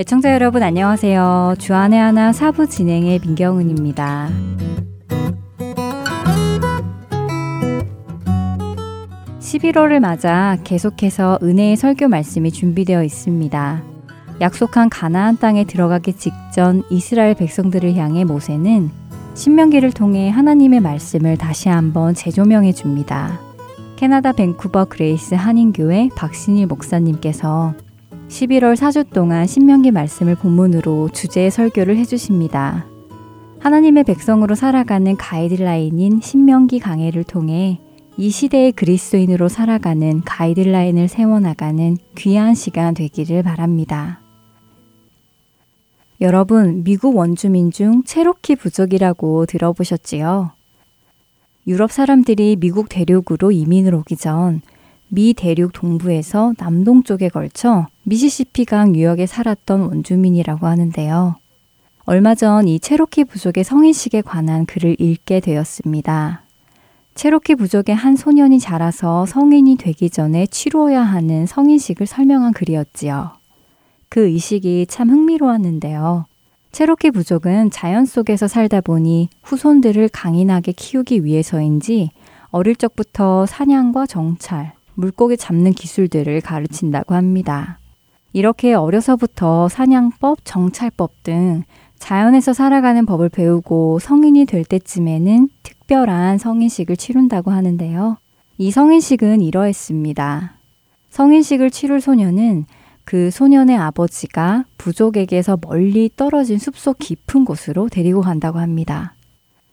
애청자 여러분 안녕하세요. 주안의 하나 사부 진행의 민경은입니다. 11월을 맞아 계속해서 은혜의 설교 말씀이 준비되어 있습니다. 약속한 가나안 땅에 들어가기 직전 이스라엘 백성들을 향해 모세는 신명기를 통해 하나님의 말씀을 다시 한번 재조명해 줍니다. 캐나다 밴쿠버 그레이스 한인교회 박신일 목사님께서 11월 4주 동안 신명기 말씀을 본문으로 주제의 설교를 해주십니다. 하나님의 백성으로 살아가는 가이드라인인 신명기 강해를 통해 이 시대의 그리스도인으로 살아가는 가이드라인을 세워나가는 귀한 시간 되기를 바랍니다. 여러분, 미국 원주민 중 체로키 부족이라고 들어보셨지요? 유럽 사람들이 미국 대륙으로 이민을 오기 전 미 대륙 동부에서 남동쪽에 걸쳐 미시시피강 유역에 살았던 원주민이라고 하는데요. 얼마 전 이 체로키 부족의 성인식에 관한 글을 읽게 되었습니다. 체로키 부족의 한 소년이 자라서 성인이 되기 전에 치루어야 하는 성인식을 설명한 글이었지요. 그 의식이 참 흥미로웠는데요. 체로키 부족은 자연 속에서 살다 보니 후손들을 강인하게 키우기 위해서인지 어릴 적부터 사냥과 정찰, 물고기 잡는 기술들을 가르친다고 합니다. 이렇게 어려서부터 사냥법, 정찰법 등 자연에서 살아가는 법을 배우고 성인이 될 때쯤에는 특별한 성인식을 치룬다고 하는데요. 이 성인식은 이러했습니다. 성인식을 치룰 소년은 그 소년의 아버지가 부족에게서 멀리 떨어진 숲속 깊은 곳으로 데리고 간다고 합니다.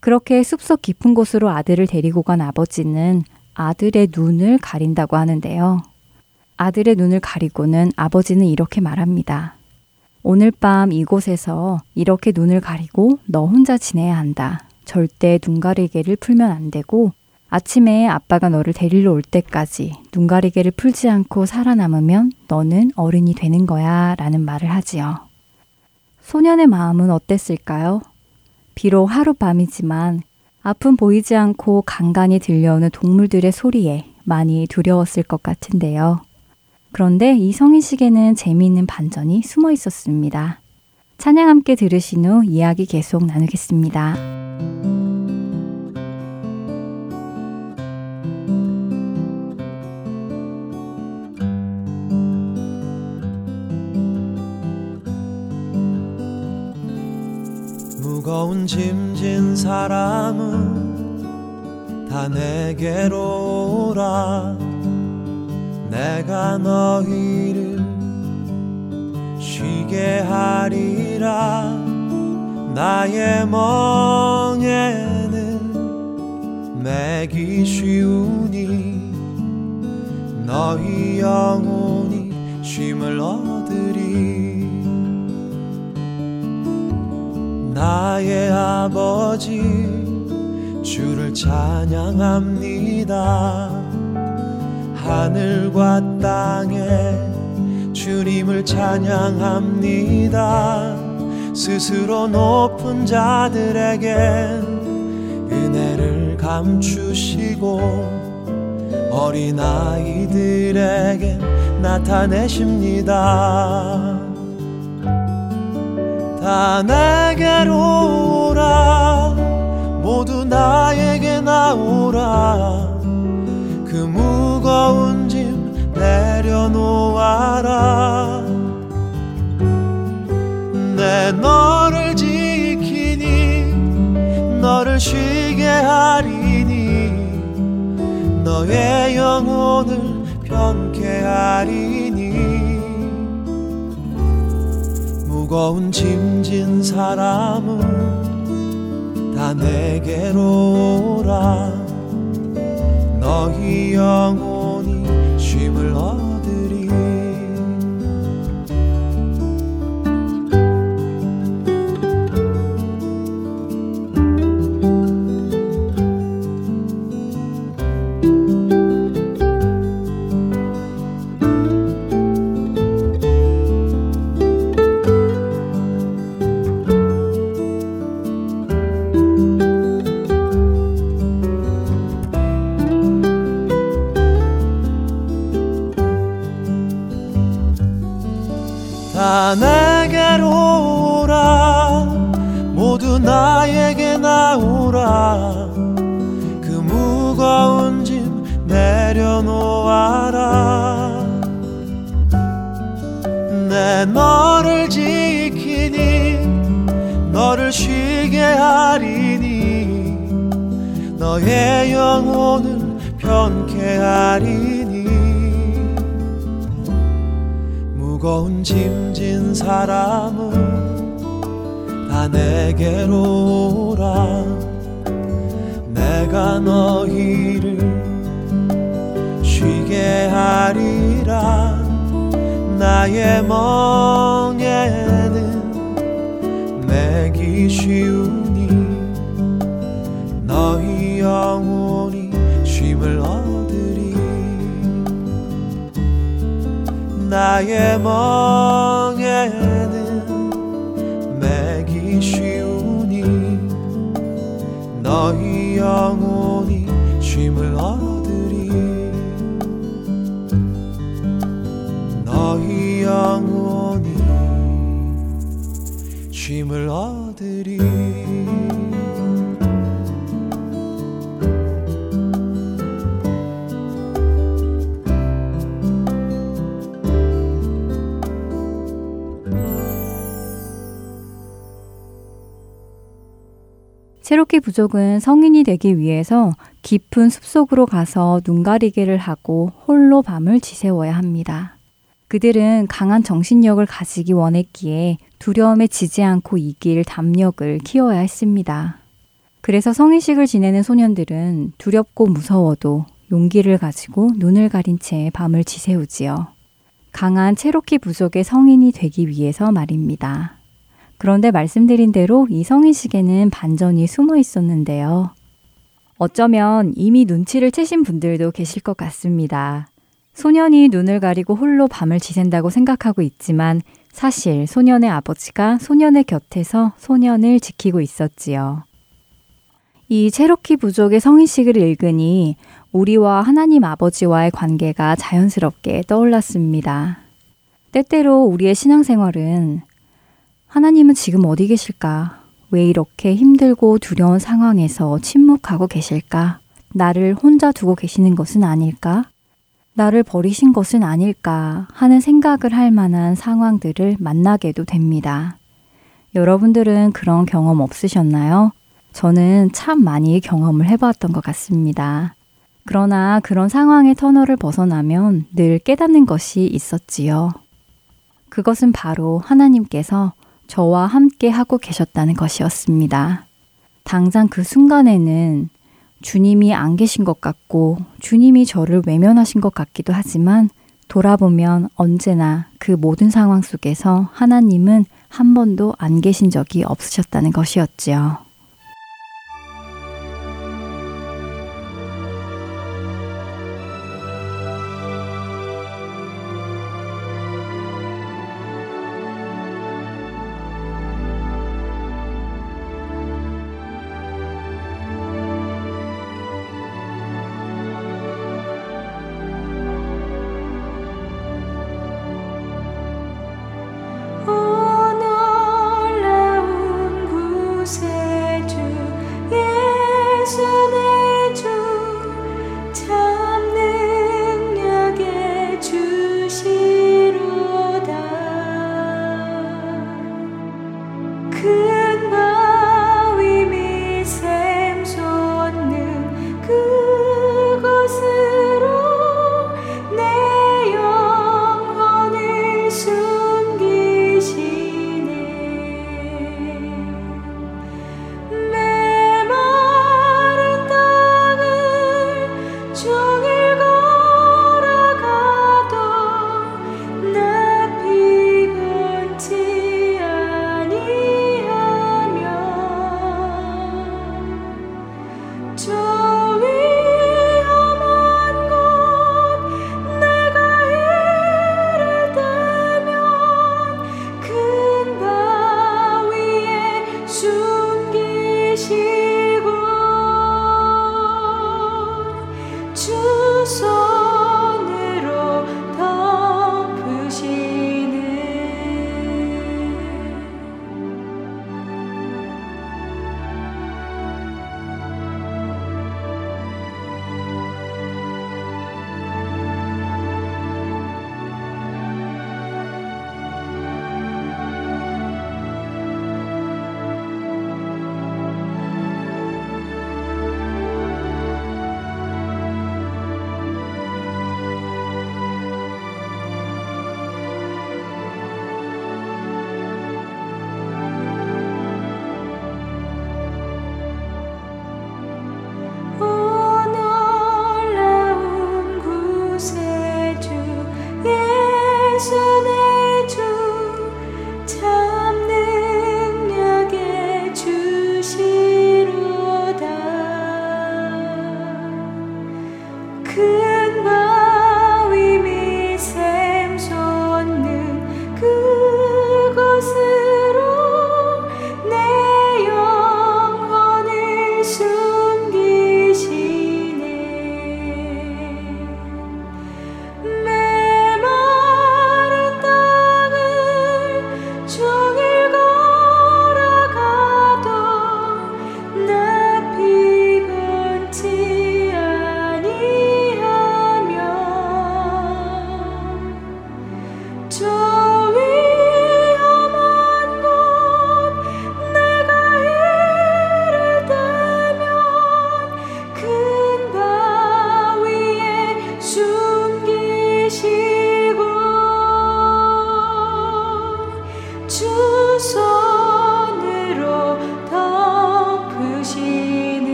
그렇게 숲속 깊은 곳으로 아들을 데리고 간 아버지는 아들의 눈을 가린다고 하는데요. 아들의 눈을 가리고는 아버지는 이렇게 말합니다. 오늘 밤 이곳에서 이렇게 눈을 가리고 너 혼자 지내야 한다. 절대 눈 가리개를 풀면 안 되고 아침에 아빠가 너를 데리러 올 때까지 눈 가리개를 풀지 않고 살아남으면 너는 어른이 되는 거야 라는 말을 하지요. 소년의 마음은 어땠을까요? 비록 하룻밤이지만 아픔 보이지 않고 간간히 들려오는 동물들의 소리에 많이 두려웠을 것 같은데요. 그런데 이 성인식에는 재미있는 반전이 숨어 있었습니다. 찬양 함께 들으신 후 이야기 계속 나누겠습니다. 무거운 짐진 사람은 다 내게로 오라. 내가 너희를 쉬게 하리라. 나의 멍에는 매기 쉬우니 너희 영혼이 쉼을 얻으리 나의 아버지 주를 찬양합니다. 하늘과 땅에 주님을 찬양합니다. 스스로 높은 자들에게 은혜를 감추시고 어린아이들에게 나타내십니다 다 내게로 오라. 모두 나에게 나오라. 그 무거운 짐 내려놓아라. 내 너를 지키니 너를 쉬게 하리니 너의 영혼을 편케 하리니 무거운 짐진 사람은 다 내게로 오라. 너희 영혼 사람은 다 내게로 오라. 내가 너희를 쉬게 하리라. 나의 멍 나의 멍에는 매기 쉬우니 너희 영혼이 쉼을 얻으리. 너희 영혼이 쉼을 얻으리 체로키 부족은 성인이 되기 위해서 깊은 숲속으로 가서 눈 가리개를 하고 홀로 밤을 지새워야 합니다. 그들은 강한 정신력을 가지기 원했기에 두려움에 지지 않고 이길 담력을 키워야 했습니다. 그래서 성인식을 지내는 소년들은 두렵고 무서워도 용기를 가지고 눈을 가린 채 밤을 지새우지요. 강한 체로키 부족의 성인이 되기 위해서 말입니다. 그런데 말씀드린 대로 이 성인식에는 반전이 숨어 있었는데요. 어쩌면 이미 눈치를 채신 분들도 계실 것 같습니다. 소년이 눈을 가리고 홀로 밤을 지샌다고 생각하고 있지만 사실 소년의 아버지가 소년의 곁에서 소년을 지키고 있었지요. 이 체로키 부족의 성인식을 읽으니 우리와 하나님 아버지와의 관계가 자연스럽게 떠올랐습니다. 때때로 우리의 신앙생활은 하나님은 지금 어디 계실까? 왜 이렇게 힘들고 두려운 상황에서 침묵하고 계실까? 나를 혼자 두고 계시는 것은 아닐까? 나를 버리신 것은 아닐까 하는 생각을 할 만한 상황들을 만나게도 됩니다. 여러분들은 그런 경험 없으셨나요? 저는 참 많이 경험을 해봤던 것 같습니다. 그러나 그런 상황의 터널을 벗어나면 늘 깨닫는 것이 있었지요. 그것은 바로 하나님께서 저와 함께 하고 계셨다는 것이었습니다. 당장 그 순간에는 주님이 안 계신 것 같고 주님이 저를 외면하신 것 같기도 하지만 돌아보면 언제나 그 모든 상황 속에서 하나님은 한 번도 안 계신 적이 없으셨다는 것이었지요.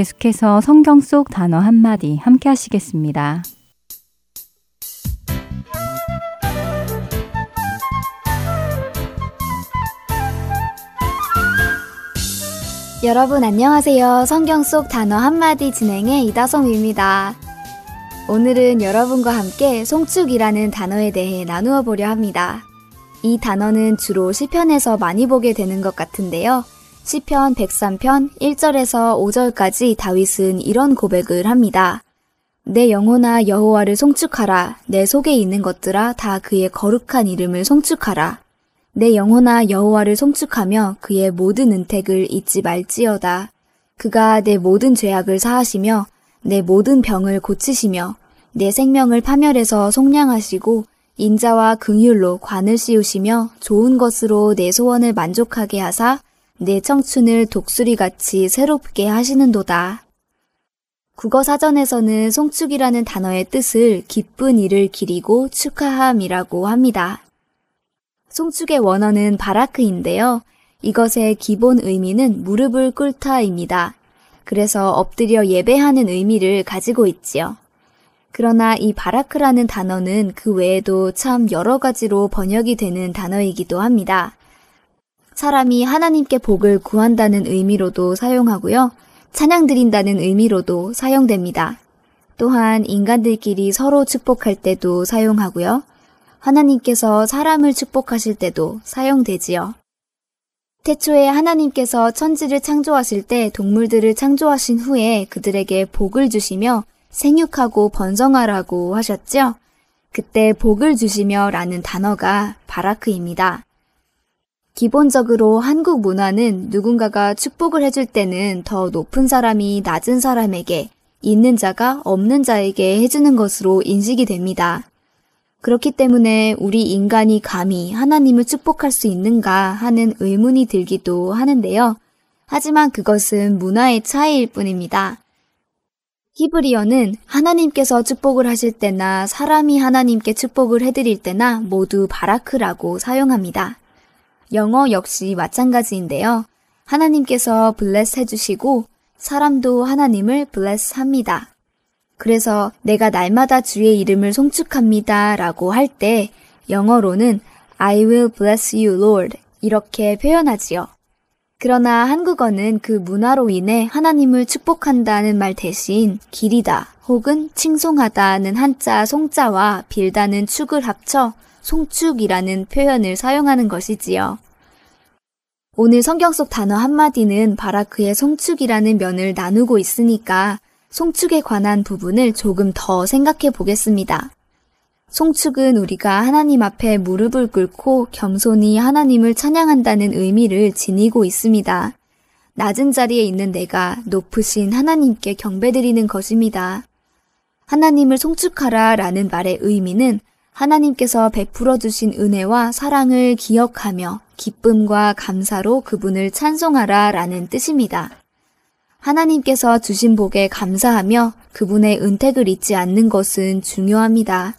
계속해서 성경 속 단어 한마디 함께 하시겠습니다. 여러분 안녕하세요. 성경 속 단어 한마디 진행의 이다솜입니다. 오늘은 여러분과 함께 송축이라는 단어에 대해 나누어 보려 합니다. 이 단어는 주로 시편에서 많이 보게 되는 것 같은데요. 시편 103편 1절에서 5절까지 다윗은 이런 고백을 합니다. 내 영혼아 여호와를 송축하라. 내 속에 있는 것들아 다 그의 거룩한 이름을 송축하라. 내 영혼아 여호와를 송축하며 그의 모든 은택을 잊지 말지어다. 그가 내 모든 죄악을 사하시며 내 모든 병을 고치시며 내 생명을 파멸해서 속량하시고 인자와 긍휼로 관을 씌우시며 좋은 것으로 내 소원을 만족하게 하사 내 청춘을 독수리같이 새롭게 하시는도다. 국어 사전에서는 송축이라는 단어의 뜻을 기쁜 일을 기리고 축하함이라고 합니다. 송축의 원어는 바라크인데요. 이것의 기본 의미는 무릎을 꿇다입니다. 그래서 엎드려 예배하는 의미를 가지고 있지요. 그러나 이 바라크라는 단어는 그 외에도 참 여러 가지로 번역이 되는 단어이기도 합니다. 사람이 하나님께 복을 구한다는 의미로도 사용하고요. 찬양 드린다는 의미로도 사용됩니다. 또한 인간들끼리 서로 축복할 때도 사용하고요. 하나님께서 사람을 축복하실 때도 사용되지요. 태초에 하나님께서 천지를 창조하실 때 동물들을 창조하신 후에 그들에게 복을 주시며 생육하고 번성하라고 하셨죠? 그때 복을 주시며 라는 단어가 바라크입니다. 기본적으로 한국 문화는 누군가가 축복을 해줄 때는 더 높은 사람이 낮은 사람에게, 있는 자가 없는 자에게 해주는 것으로 인식이 됩니다. 그렇기 때문에 우리 인간이 감히 하나님을 축복할 수 있는가 하는 의문이 들기도 하는데요. 하지만 그것은 문화의 차이일 뿐입니다. 히브리어는 하나님께서 축복을 하실 때나 사람이 하나님께 축복을 해드릴 때나 모두 바라크라고 사용합니다. 영어 역시 마찬가지인데요. 하나님께서 블레스 해주시고 사람도 하나님을 블레스 합니다. 그래서 내가 날마다 주의 이름을 송축합니다 라고 할 때 영어로는 I will bless you, Lord 이렇게 표현하지요. 그러나 한국어는 그 문화로 인해 하나님을 축복한다는 말 대신 길이다 혹은 칭송하다는 한자 송자와 빌다는 축을 합쳐 송축이라는 표현을 사용하는 것이지요. 오늘 성경 속 단어 한마디는 바라크의 송축이라는 면을 나누고 있으니까 송축에 관한 부분을 조금 더 생각해 보겠습니다. 송축은 우리가 하나님 앞에 무릎을 꿇고 겸손히 하나님을 찬양한다는 의미를 지니고 있습니다. 낮은 자리에 있는 내가 높으신 하나님께 경배드리는 것입니다. 하나님을 송축하라 라는 말의 의미는 하나님께서 베풀어 주신 은혜와 사랑을 기억하며 기쁨과 감사로 그분을 찬송하라 라는 뜻입니다. 하나님께서 주신 복에 감사하며 그분의 은택을 잊지 않는 것은 중요합니다.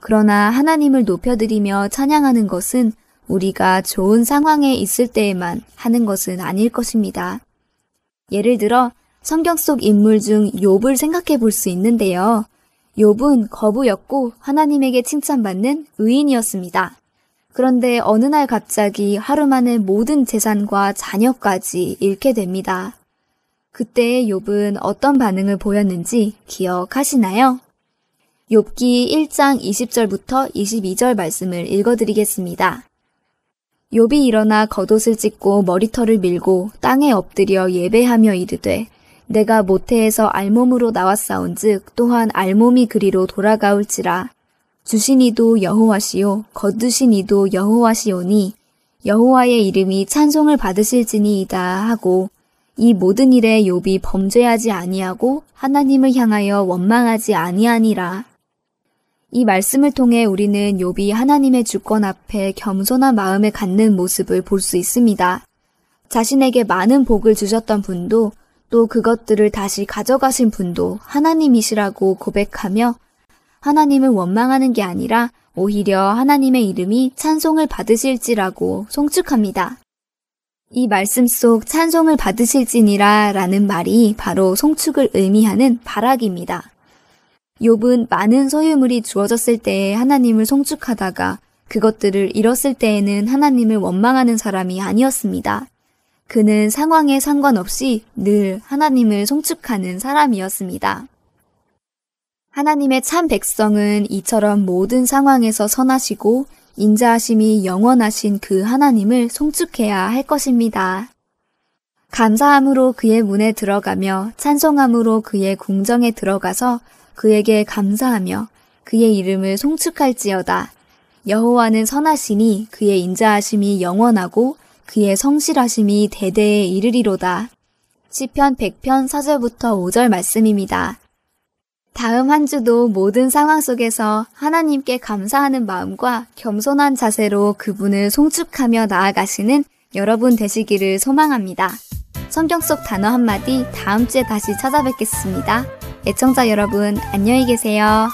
그러나 하나님을 높여드리며 찬양하는 것은 우리가 좋은 상황에 있을 때에만 하는 것은 아닐 것입니다. 예를 들어 성경 속 인물 중 욥을 생각해 볼 수 있는데요. 욥은 거부였고 하나님에게 칭찬받는 의인이었습니다. 그런데 어느 날 갑자기 하루 만에 모든 재산과 자녀까지 잃게 됩니다. 그때 욥은 어떤 반응을 보였는지 기억하시나요? 욥기 1장 20절부터 22절 말씀을 읽어드리겠습니다. 욥이 일어나 겉옷을 찢고 머리털을 밀고 땅에 엎드려 예배하며 이르되 내가 모태에서 알몸으로 나왔사온즉 또한 알몸이 그리로 돌아가올지라 주신 이도 여호와시요 거두신 이도 여호와시오니 여호와의 이름이 찬송을 받으실지니이다 하고 이 모든 일에 욥이 범죄하지 아니하고 하나님을 향하여 원망하지 아니하니라. 이 말씀을 통해 우리는 욥이 하나님의 주권 앞에 겸손한 마음을 갖는 모습을 볼 수 있습니다. 자신에게 많은 복을 주셨던 분도 또 그것들을 다시 가져가신 분도 하나님이시라고 고백하며 하나님을 원망하는 게 아니라 오히려 하나님의 이름이 찬송을 받으실지라고 송축합니다. 이 말씀 속 찬송을 받으실지니라 라는 말이 바로 송축을 의미하는 바락입니다. 욥은 많은 소유물이 주어졌을 때에 하나님을 송축하다가 그것들을 잃었을 때에는 하나님을 원망하는 사람이 아니었습니다. 그는 상황에 상관없이 늘 하나님을 송축하는 사람이었습니다. 하나님의 참 백성은 이처럼 모든 상황에서 선하시고 인자하심이 영원하신 그 하나님을 송축해야 할 것입니다. 감사함으로 그의 문에 들어가며 찬송함으로 그의 궁정에 들어가서 그에게 감사하며 그의 이름을 송축할지어다. 여호와는 선하시니 그의 인자하심이 영원하고 그의 성실하심이 대대에 이르리로다. 시편 100편 4절부터 5절 말씀입니다. 다음 한 주도 모든 상황 속에서 하나님께 감사하는 마음과 겸손한 자세로 그분을 송축하며 나아가시는 여러분 되시기를 소망합니다. 성경 속 단어 한마디 다음 주에 다시 찾아뵙겠습니다. 애청자 여러분, 안녕히 계세요.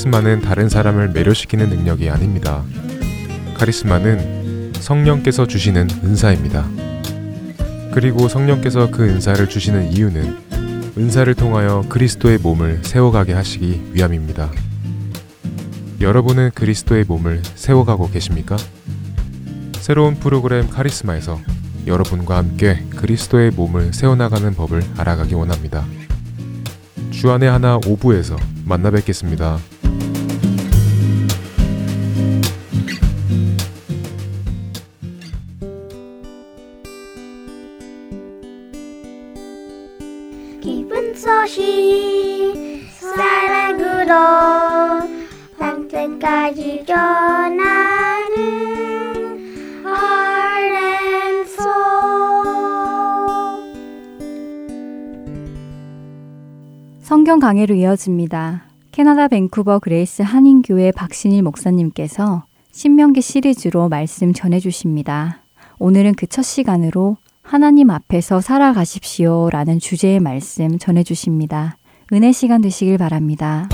카리스마는 다른 사람을 매료시키는 능력이 아닙니다. 카리스마는 성령께서 주시는 은사입니다. 그리고 성령께서 그 은사를 주시는 이유는 은사를 통하여 그리스도의 몸을 세워가게 하시기 위함입니다. 여러분은 그리스도의 몸을 세워가고 계십니까? 새로운 프로그램 카리스마에서 여러분과 함께 그리스도의 몸을 세워나가는 법을 알아가기 원합니다. 주안의 하나 오부에서 만나 뵙겠습니다. 성경 강해로 이어집니다. 캐나다 밴쿠버 그레이스 한인교회 박신일 목사님께서 신명기 시리즈로 말씀 전해주십니다. 오늘은 그 첫 시간으로 하나님 앞에서 살아가십시오 라는 주제의 말씀 전해주십니다. 은혜 시간 되시길 바랍니다.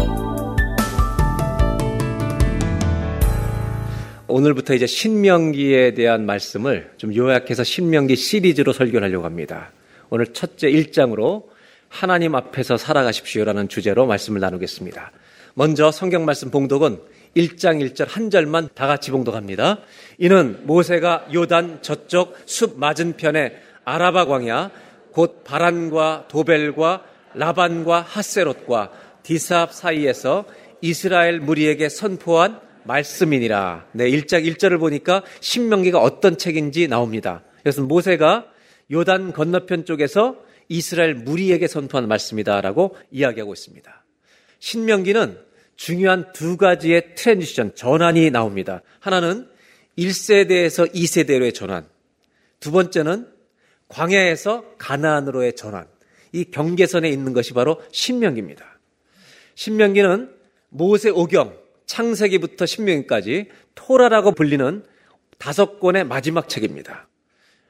오늘부터 이제 신명기에 대한 말씀을 좀 요약해서 신명기 시리즈로 설교하려고 합니다. 오늘 첫째 1장으로 하나님 앞에서 살아가십시오라는 주제로 말씀을 나누겠습니다. 먼저 성경 말씀 봉독은 1장 1절 한 절만 다 같이 봉독합니다. 이는 모세가 요단 저쪽 숲 맞은편에 아라바 광야 곧 바란과 도벨과 라반과 하세롯과 디삽 사이에서 이스라엘 무리에게 선포한 말씀이니라. 네, 1장 1절을 보니까 신명기가 어떤 책인지 나옵니다. 그래서 모세가 요단 건너편 쪽에서 이스라엘 무리에게 선포한 말씀이다라고 이야기하고 있습니다. 신명기는 중요한 두 가지의 transition, 전환이 나옵니다. 하나는 1세대에서 2세대로의 전환. 두 번째는 광야에서 가나안으로의 전환. 이 경계선에 있는 것이 바로 신명기입니다. 신명기는 모세 오경, 창세기부터 신명기까지 토라라고 불리는 다섯 권의 마지막 책입니다.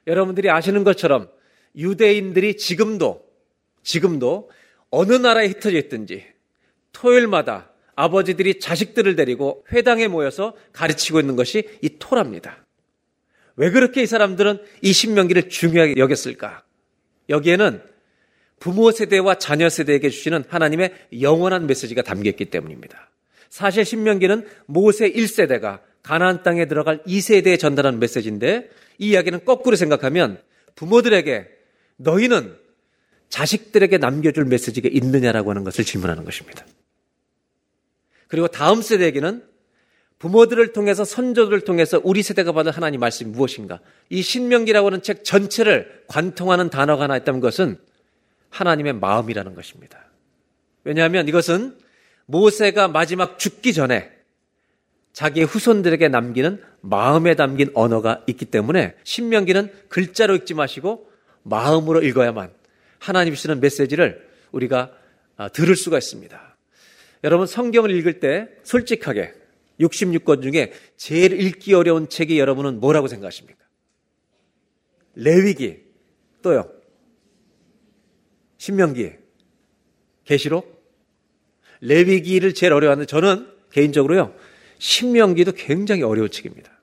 여러분들이 아시는 것처럼 유대인들이 지금도 지금도 어느 나라에 흩어져 있든지 토요일마다 아버지들이 자식들을 데리고 회당에 모여서 가르치고 있는 것이 이 토라입니다. 왜 그렇게 이 사람들은 이 신명기를 중요하게 여겼을까? 여기에는 부모 세대와 자녀 세대에게 주시는 하나님의 영원한 메시지가 담겨 있기 때문입니다. 사실 신명기는 모세 1세대가 가나안 땅에 들어갈 2세대에 전달하는 메시지인데 이 이야기는 거꾸로 생각하면 부모들에게 너희는 자식들에게 남겨줄 메시지가 있느냐라고 하는 것을 질문하는 것입니다. 그리고 다음 세대에게는 부모들을 통해서 선조들을 통해서 우리 세대가 받은 하나님 말씀이 무엇인가? 이 신명기라고 하는 책 전체를 관통하는 단어가 하나 있다는 것은 하나님의 마음이라는 것입니다. 왜냐하면 이것은 모세가 마지막 죽기 전에 자기의 후손들에게 남기는 마음에 담긴 언어가 있기 때문에 신명기는 글자로 읽지 마시고 마음으로 읽어야만 하나님 주시는 메시지를 우리가 아, 들을 수가 있습니다. 여러분 성경을 읽을 때 솔직하게 66권 중에 제일 읽기 어려운 책이 여러분은 뭐라고 생각하십니까? 레위기 또요. 신명기 계시록 레위기를 제일 어려워하는데 저는 개인적으로요. 신명기도 굉장히 어려운 책입니다.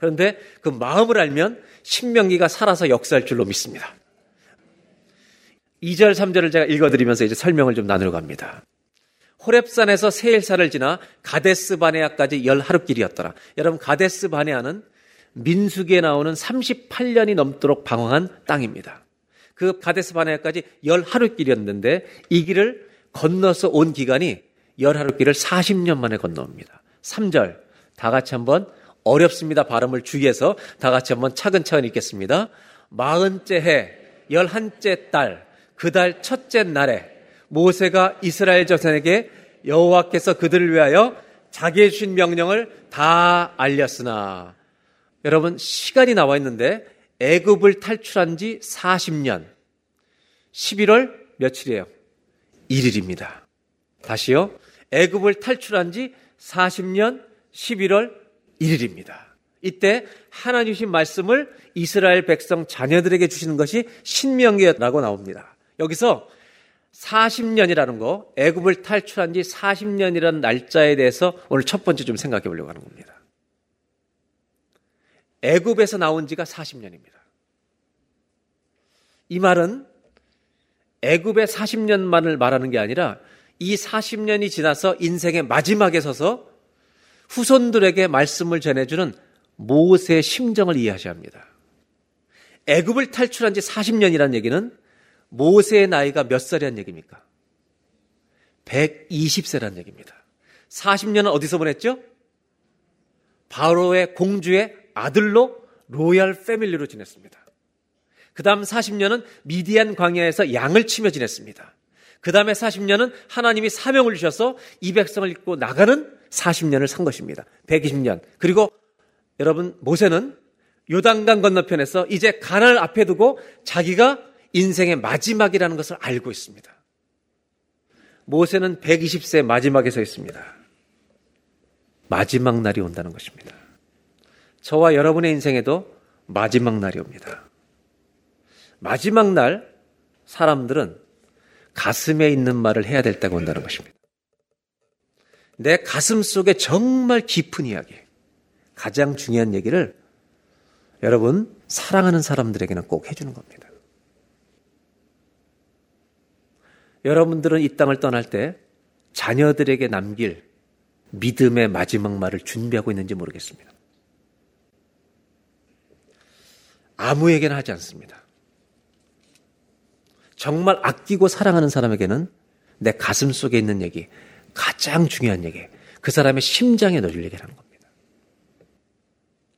그런데 그 마음을 알면 신명기가 살아서 역사할 줄로 믿습니다. 2절, 3절을 제가 읽어드리면서 이제 설명을 좀 나누려 갑니다. 호랩산에서 세일사를 지나 가데스 바네아까지 열 하루 길이었더라. 여러분 가데스 바네아는 민수기에 나오는 38년이 넘도록 방황한 땅입니다. 그 가데스 바네아까지 열 하루 길이었는데 이 길을 건너서 온 기간이 열 하루 길을 40년 만에 건너옵니다. 3절 다 같이 한번 어렵습니다. 발음을 주의해서 다 같이 한번 차근차근 읽겠습니다. 마흔째 해 열한째 달 그 달 첫째 날에 모세가 이스라엘 자손에게 여호와께서 그들을 위하여 자기의 주신 명령을 다 알렸으나 여러분 시간이 나와 있는데 애굽을 탈출한 지 40년 11월 며칠이에요? 1일입니다. 다시요. 애굽을 탈출한 지 40년 11월 1일입니다. 이때 하나님 주신 말씀을 이스라엘 백성 자녀들에게 주시는 것이 신명기라고 나옵니다. 여기서 40년이라는 거, 애굽을 탈출한 지 40년이라는 날짜에 대해서 오늘 첫 번째 좀 생각해 보려고 하는 겁니다. 애굽에서 나온 지가 40년입니다. 이 말은 애굽의 40년만을 말하는 게 아니라 이 40년이 지나서 인생의 마지막에 서서 후손들에게 말씀을 전해주는 모세의 심정을 이해하셔야 합니다. 애굽을 탈출한 지 40년이라는 얘기는 모세의 나이가 몇 살이란 얘기입니까? 120세란 얘기입니다. 40년은 어디서 보냈죠? 바로의 공주의 아들로 로얄 패밀리로 지냈습니다. 그 다음 40년은 미디안 광야에서 양을 치며 지냈습니다. 그 다음에 40년은 하나님이 사명을 주셔서 이 백성을 입고 나가는 40년을 산 것입니다. 120년. 그리고 여러분 모세는 요단강 건너편에서 이제 가나을 앞에 두고 자기가 인생의 마지막이라는 것을 알고 있습니다. 모세는 120세 마지막에 서 있습니다. 마지막 날이 온다는 것입니다. 저와 여러분의 인생에도 마지막 날이 옵니다. 마지막 날 사람들은 가슴에 있는 말을 해야 될 때가 온다는 것입니다. 내 가슴 속에 정말 깊은 이야기, 가장 중요한 얘기를 여러분 사랑하는 사람들에게는 꼭 해주는 겁니다. 여러분들은 이 땅을 떠날 때 자녀들에게 남길 믿음의 마지막 말을 준비하고 있는지 모르겠습니다. 아무에게나 하지 않습니다. 정말 아끼고 사랑하는 사람에게는 내 가슴 속에 있는 얘기, 가장 중요한 얘기, 그 사람의 심장에 넣을 얘기라는 겁니다.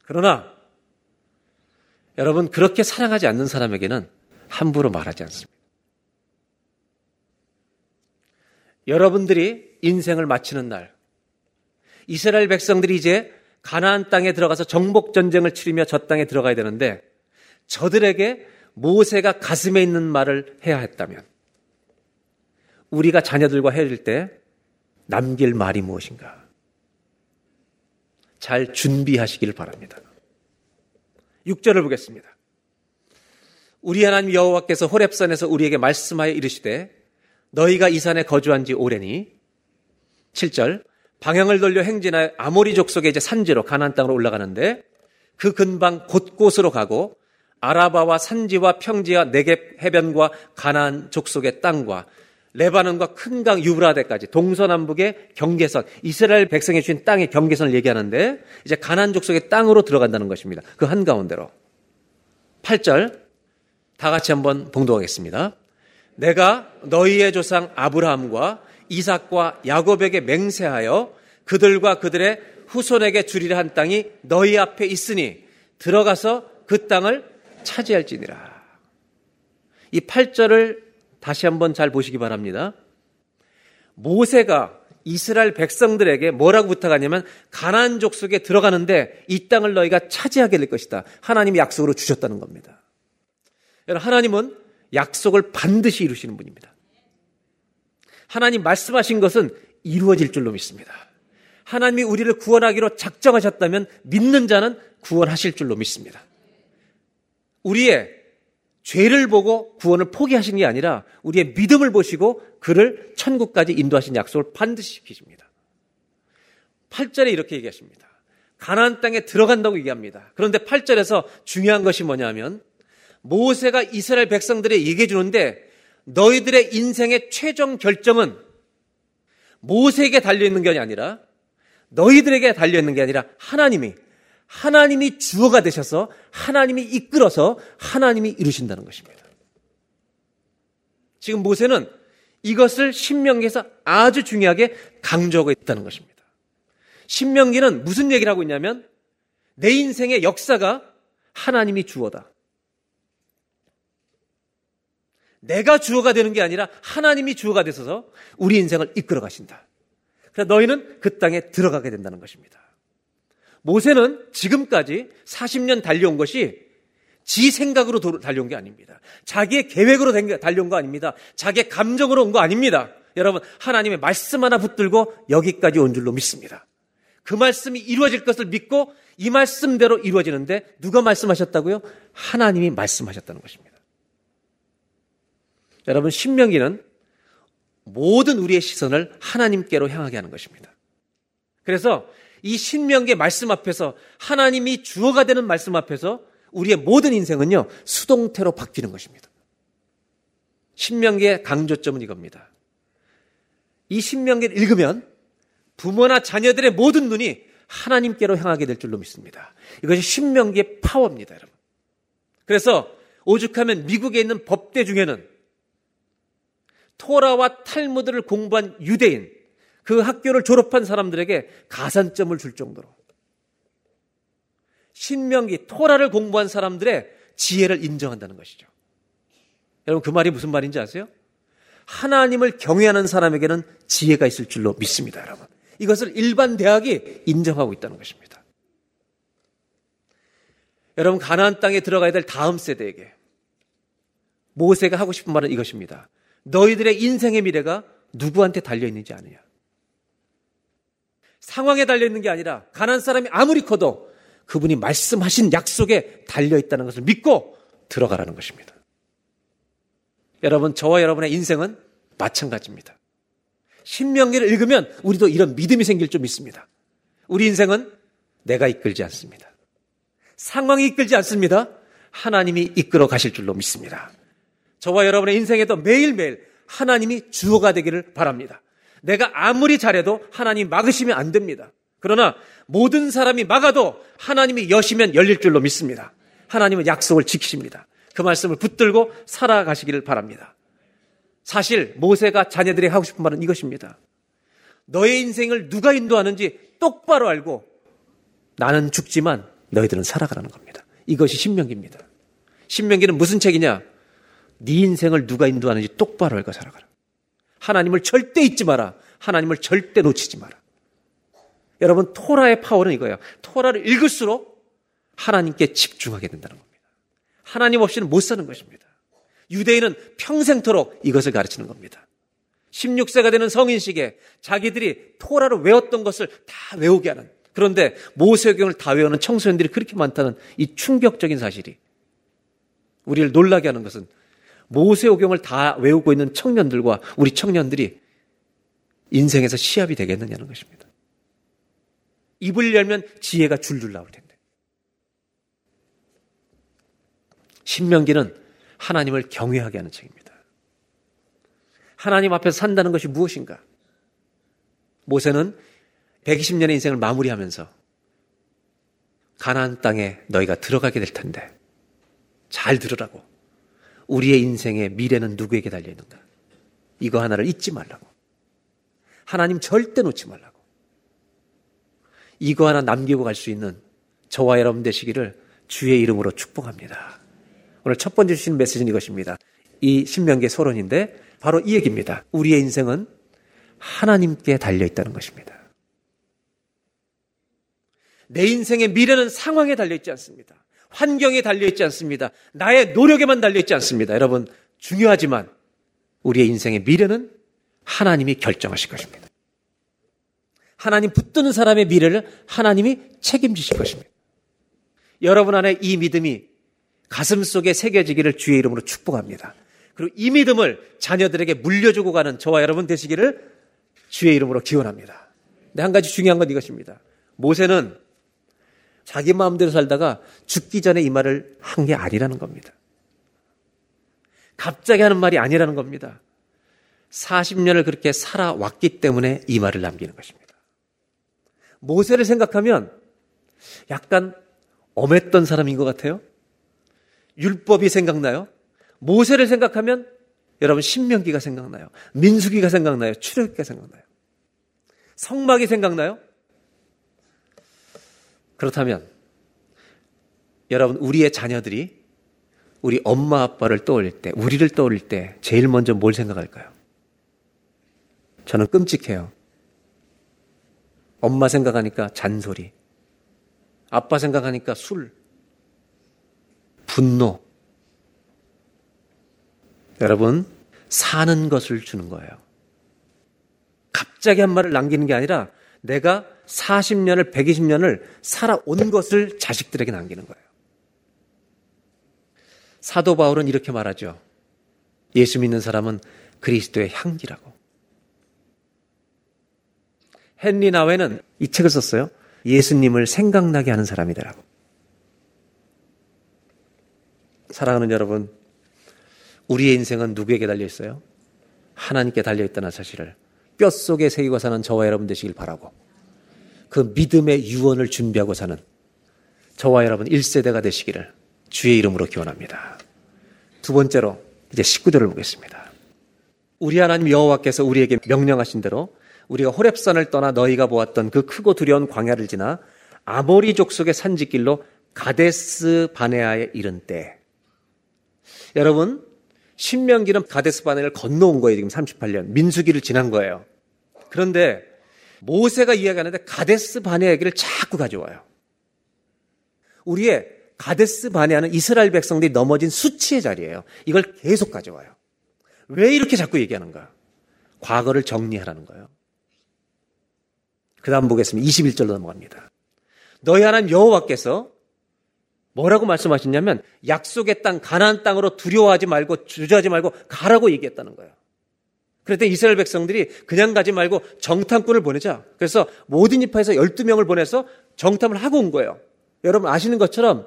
그러나 여러분 그렇게 사랑하지 않는 사람에게는 함부로 말하지 않습니다. 여러분들이 인생을 마치는 날, 이스라엘 백성들이 이제 가나안 땅에 들어가서 정복 전쟁을 치르며 저 땅에 들어가야 되는데 저들에게 모세가 가슴에 있는 말을 해야 했다면 우리가 자녀들과 헤어질 때 남길 말이 무엇인가? 잘 준비하시기를 바랍니다. 6절을 보겠습니다. 우리 하나님 여호와께서 호렙산에서 우리에게 말씀하여 이르시되 너희가 이 산에 거주한 지 오래니 7절 방향을 돌려 행진하여 아모리 족속의 이제 산지로 가나안 땅으로 올라가는데 그 근방 곳곳으로 가고 아라바와 산지와 평지와 네겝 해변과 가나안 족속의 땅과 레바논과 큰 강 유브라데까지 동서남북의 경계선 이스라엘 백성이 주신 땅의 경계선을 얘기하는데 이제 가나안 족속의 땅으로 들어간다는 것입니다. 그 한가운데로 8절 다 같이 한번 봉독하겠습니다. 내가 너희의 조상 아브라함과 이삭과 야곱에게 맹세하여 그들과 그들의 후손에게 주리라 한 땅이 너희 앞에 있으니 들어가서 그 땅을 차지할지니라. 이 8절을 다시 한번 잘 보시기 바랍니다. 모세가 이스라엘 백성들에게 뭐라고 부탁하냐면 가나안 족속에 들어가는데 이 땅을 너희가 차지하게 될 것이다. 하나님이 약속으로 주셨다는 겁니다. 여러분 하나님은 약속을 반드시 이루시는 분입니다. 하나님 말씀하신 것은 이루어질 줄로 믿습니다. 하나님이 우리를 구원하기로 작정하셨다면 믿는 자는 구원하실 줄로 믿습니다. 우리의 죄를 보고 구원을 포기하신 게 아니라 우리의 믿음을 보시고 그를 천국까지 인도하신 약속을 반드시 지키십니다. 8절에 이렇게 얘기하십니다. 가나안 땅에 들어간다고 얘기합니다. 그런데 8절에서 중요한 것이 뭐냐면 모세가 이스라엘 백성들에게 얘기해 주는데 너희들의 인생의 최종 결정은 모세에게 달려 있는 게 아니라 너희들에게 달려 있는 게 아니라 하나님이 하나님이 주어가 되셔서 하나님이 이끌어서 하나님이 이루신다는 것입니다. 지금 모세는 이것을 신명기에서 아주 중요하게 강조하고 있다는 것입니다. 신명기는 무슨 얘기를 하고 있냐면 내 인생의 역사가 하나님이 주어다. 내가 주어가 되는 게 아니라 하나님이 주어가 되셔서 우리 인생을 이끌어 가신다. 그래서 너희는 그 땅에 들어가게 된다는 것입니다. 모세는 지금까지 40년 달려온 것이 지 생각으로 달려온 게 아닙니다. 자기의 계획으로 달려온 거 아닙니다. 자기의 감정으로 온 거 아닙니다. 여러분, 하나님의 말씀 하나 붙들고 여기까지 온 줄로 믿습니다. 그 말씀이 이루어질 것을 믿고 이 말씀대로 이루어지는데 누가 말씀하셨다고요? 하나님이 말씀하셨다는 것입니다. 여러분, 신명기는 모든 우리의 시선을 하나님께로 향하게 하는 것입니다. 그래서 이 신명기의 말씀 앞에서 하나님이 주어가 되는 말씀 앞에서 우리의 모든 인생은요, 수동태로 바뀌는 것입니다. 신명기의 강조점은 이겁니다. 이 신명기를 읽으면 부모나 자녀들의 모든 눈이 하나님께로 향하게 될 줄로 믿습니다. 이것이 신명기의 파워입니다, 여러분. 그래서 오죽하면 미국에 있는 법대 중에는 토라와 탈무드를 공부한 유대인, 그 학교를 졸업한 사람들에게 가산점을 줄 정도로 신명기, 토라를 공부한 사람들의 지혜를 인정한다는 것이죠. 여러분 그 말이 무슨 말인지 아세요? 하나님을 경외하는 사람에게는 지혜가 있을 줄로 믿습니다, 여러분. 이것을 일반 대학이 인정하고 있다는 것입니다. 여러분 가나안 땅에 들어가야 될 다음 세대에게 모세가 하고 싶은 말은 이것입니다. 너희들의 인생의 미래가 누구한테 달려 있는지 아느냐? 상황에 달려 있는 게 아니라 가난 사람이 아무리 커도 그분이 말씀하신 약속에 달려 있다는 것을 믿고 들어가라는 것입니다. 여러분, 저와 여러분의 인생은 마찬가지입니다. 신명기를 읽으면 우리도 이런 믿음이 생길 줄 믿습니다. 우리 인생은 내가 이끌지 않습니다. 상황이 이끌지 않습니다. 하나님이 이끌어 가실 줄로 믿습니다. 저와 여러분의 인생에도 매일매일 하나님이 주어가 되기를 바랍니다. 내가 아무리 잘해도 하나님 막으시면 안 됩니다. 그러나 모든 사람이 막아도 하나님이 여시면 열릴 줄로 믿습니다. 하나님은 약속을 지키십니다. 그 말씀을 붙들고 살아가시기를 바랍니다. 사실 모세가 자녀들이 하고 싶은 말은 이것입니다. 너의 인생을 누가 인도하는지 똑바로 알고 나는 죽지만 너희들은 살아가라는 겁니다. 이것이 신명기입니다. 신명기는 무슨 책이냐? 네 인생을 누가 인도하는지 똑바로 알고 살아가라. 하나님을 절대 잊지 마라. 하나님을 절대 놓치지 마라. 여러분 토라의 파워는 이거예요. 토라를 읽을수록 하나님께 집중하게 된다는 겁니다. 하나님 없이는 못 사는 것입니다. 유대인은 평생토록 이것을 가르치는 겁니다. 16세가 되는 성인 시기에 자기들이 토라를 외웠던 것을 다 외우게 하는 그런데 모세경을 다 외우는 청소년들이 그렇게 많다는 이 충격적인 사실이 우리를 놀라게 하는 것은 모세오경을 다 외우고 있는 청년들과 우리 청년들이 인생에서 시합이 되겠느냐는 것입니다. 입을 열면 지혜가 줄줄 나올 텐데. 신명기는 하나님을 경외하게 하는 책입니다. 하나님 앞에서 산다는 것이 무엇인가? 모세는 120년의 인생을 마무리하면서 가나안 땅에 너희가 들어가게 될 텐데 잘 들으라고. 우리의 인생의 미래는 누구에게 달려 있는가? 이거 하나를 잊지 말라고. 하나님 절대 놓지 말라고. 이거 하나 남기고 갈 수 있는 저와 여러분 되시기를 주의 이름으로 축복합니다. 오늘 첫 번째 주신 메시지는 이것입니다. 이 신명계 소론인데 바로 이 얘기입니다. 우리의 인생은 하나님께 달려 있다는 것입니다. 내 인생의 미래는 상황에 달려 있지 않습니다. 환경에 달려 있지 않습니다. 나의 노력에만 달려 있지 않습니다. 여러분, 중요하지만 우리의 인생의 미래는 하나님이 결정하실 것입니다. 하나님 붙드는 사람의 미래를 하나님이 책임지실 것입니다. 여러분 안에 이 믿음이 가슴 속에 새겨지기를 주의 이름으로 축복합니다. 그리고 이 믿음을 자녀들에게 물려주고 가는 저와 여러분 되시기를 주의 이름으로 기원합니다. 근데 한 가지 중요한 건 이것입니다. 모세는 자기 마음대로 살다가 죽기 전에 이 말을 한 게 아니라는 겁니다. 갑자기 하는 말이 아니라는 겁니다. 40년을 그렇게 살아왔기 때문에 이 말을 남기는 것입니다. 모세를 생각하면 약간 엄했던 사람인 것 같아요. 율법이 생각나요. 모세를 생각하면 여러분 신명기가 생각나요. 민수기가 생각나요. 출애굽기가 생각나요. 성막이 생각나요. 그렇다면 여러분 우리의 자녀들이 우리 엄마 아빠를 떠올릴 때, 우리를 떠올릴 때 제일 먼저 뭘 생각할까요? 저는 끔찍해요. 엄마 생각하니까 잔소리. 아빠 생각하니까 술. 분노. 여러분, 사는 것을 주는 거예요. 갑자기 한 말을 남기는 게 아니라 내가 40년을, 120년을 살아온 것을 자식들에게 남기는 거예요. 사도 바울은 이렇게 말하죠. 예수 믿는 사람은 그리스도의 향기라고. 헨리 나웨는 이 책을 썼어요. 예수님을 생각나게 하는 사람이더라고. 사랑하는 여러분, 우리의 인생은 누구에게 달려 있어요? 하나님께 달려 있다는 사실을 뼛속에 새기고 사는 저와 여러분 되시길 바라고 그 믿음의 유언을 준비하고 사는 저와 여러분 1세대가 되시기를 주의 이름으로 기원합니다. 두 번째로 이제 19절을 보겠습니다. 우리 하나님 여호와께서 우리에게 명령하신 대로 우리가 호렙산을 떠나 너희가 보았던 그 크고 두려운 광야를 지나 아모리 족속의 산지길로 가데스 바네아에 이른 때 여러분 신명기는 가데스 바네를 건너온 거예요. 지금 38년 민수기를 지난 거예요. 그런데 모세가 이야기하는데 가데스 바네아 얘기를 자꾸 가져와요. 우리의 가데스 바네아는 이스라엘 백성들이 넘어진 수치의 자리예요. 이걸 계속 가져와요. 왜 이렇게 자꾸 얘기하는가? 과거를 정리하라는 거예요. 그 다음 보겠습니다. 21절로 넘어갑니다. 너희 하나님 여호와께서 뭐라고 말씀하셨냐면 약속의 땅 가나안 땅으로 두려워하지 말고 주저하지 말고 가라고 얘기했다는 거예요. 그랬더니 이스라엘 백성들이 그냥 가지 말고 정탐꾼을 보내자. 그래서 모든 지파에서 12명을 보내서 정탐을 하고 온 거예요. 여러분 아시는 것처럼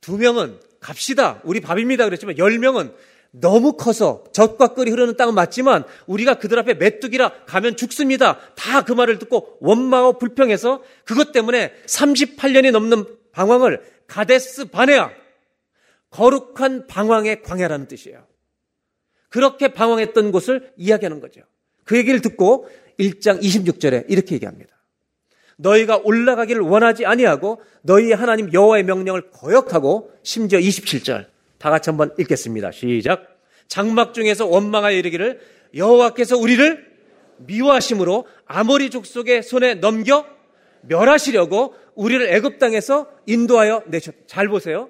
두 명은 갑시다. 우리 밥입니다. 그랬지만 10명은 너무 커서 젖과 끓이 흐르는 땅은 맞지만 우리가 그들 앞에 메뚜기라 가면 죽습니다. 다 그 말을 듣고 원망하고 불평해서 그것 때문에 38년이 넘는 방황을 가데스 바네아 거룩한 방황의 광야라는 뜻이에요. 그렇게 방황했던 곳을 이야기하는 거죠. 그 얘기를 듣고 1장 26절에 이렇게 얘기합니다. 너희가 올라가기를 원하지 아니하고 너희의 하나님 여호와의 명령을 거역하고 심지어 27절 다 같이 한번 읽겠습니다. 시작. 장막 중에서 원망하여 이르기를 여호와께서 우리를 미워하심으로 아모리 족속의 손에 넘겨 멸하시려고 우리를 애굽 땅에서 인도하여 내셨. 잘 보세요.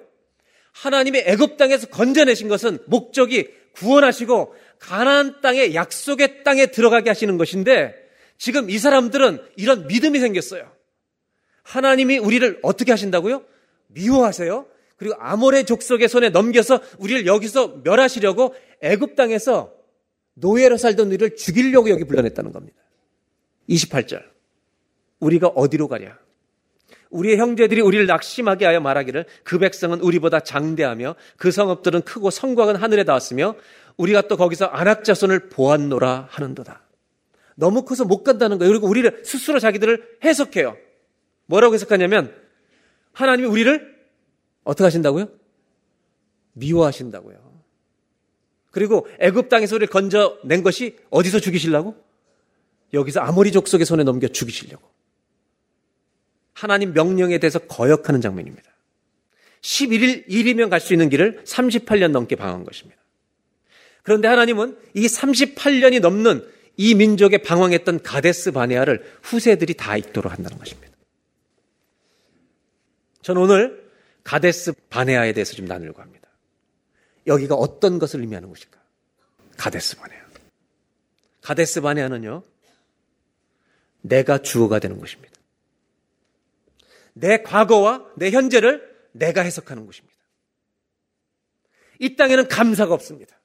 하나님의 애굽 땅에서 건져내신 것은 목적이 구원하시고 가나안 땅의 약속의 땅에 들어가게 하시는 것인데 지금 이 사람들은 이런 믿음이 생겼어요. 하나님이 우리를 어떻게 하신다고요? 미워하세요. 그리고 아모레 족속의 손에 넘겨서 우리를 여기서 멸하시려고 애굽 땅에서 노예로 살던 우리를 죽이려고 여기 불러냈다는 겁니다. 28절. 우리가 어디로 가랴? 우리의 형제들이 우리를 낙심하게 하여 말하기를 그 백성은 우리보다 장대하며 그 성읍들은 크고 성곽은 하늘에 닿았으며 우리가 또 거기서 안악자손을 보았노라 하는도다. 너무 커서 못 간다는 거예요. 그리고 우리를 스스로 자기들을 해석해요. 뭐라고 해석하냐면 하나님이 우리를 어떻게 하신다고요? 미워하신다고요. 그리고 애굽 땅에서 우리를 건져낸 것이 어디서 죽이시려고? 여기서 아모리 족 속의 손에 넘겨 죽이시려고. 하나님 명령에 대해서 거역하는 장면입니다. 11일 일이면 갈 수 있는 길을 38년 넘게 방한 것입니다. 그런데 하나님은 이 38년이 넘는 이 민족의 방황했던 가데스 바네아를 후세들이 다 읽도록 한다는 것입니다. 전 오늘 가데스 바네아에 대해서 좀 나누려고 합니다. 여기가 어떤 것을 의미하는 곳일까? 가데스 바네아. 가데스 바네아는요, 내가 주어가 되는 곳입니다. 내 과거와 내 현재를 내가 해석하는 곳입니다. 이 땅에는 감사가 없습니다.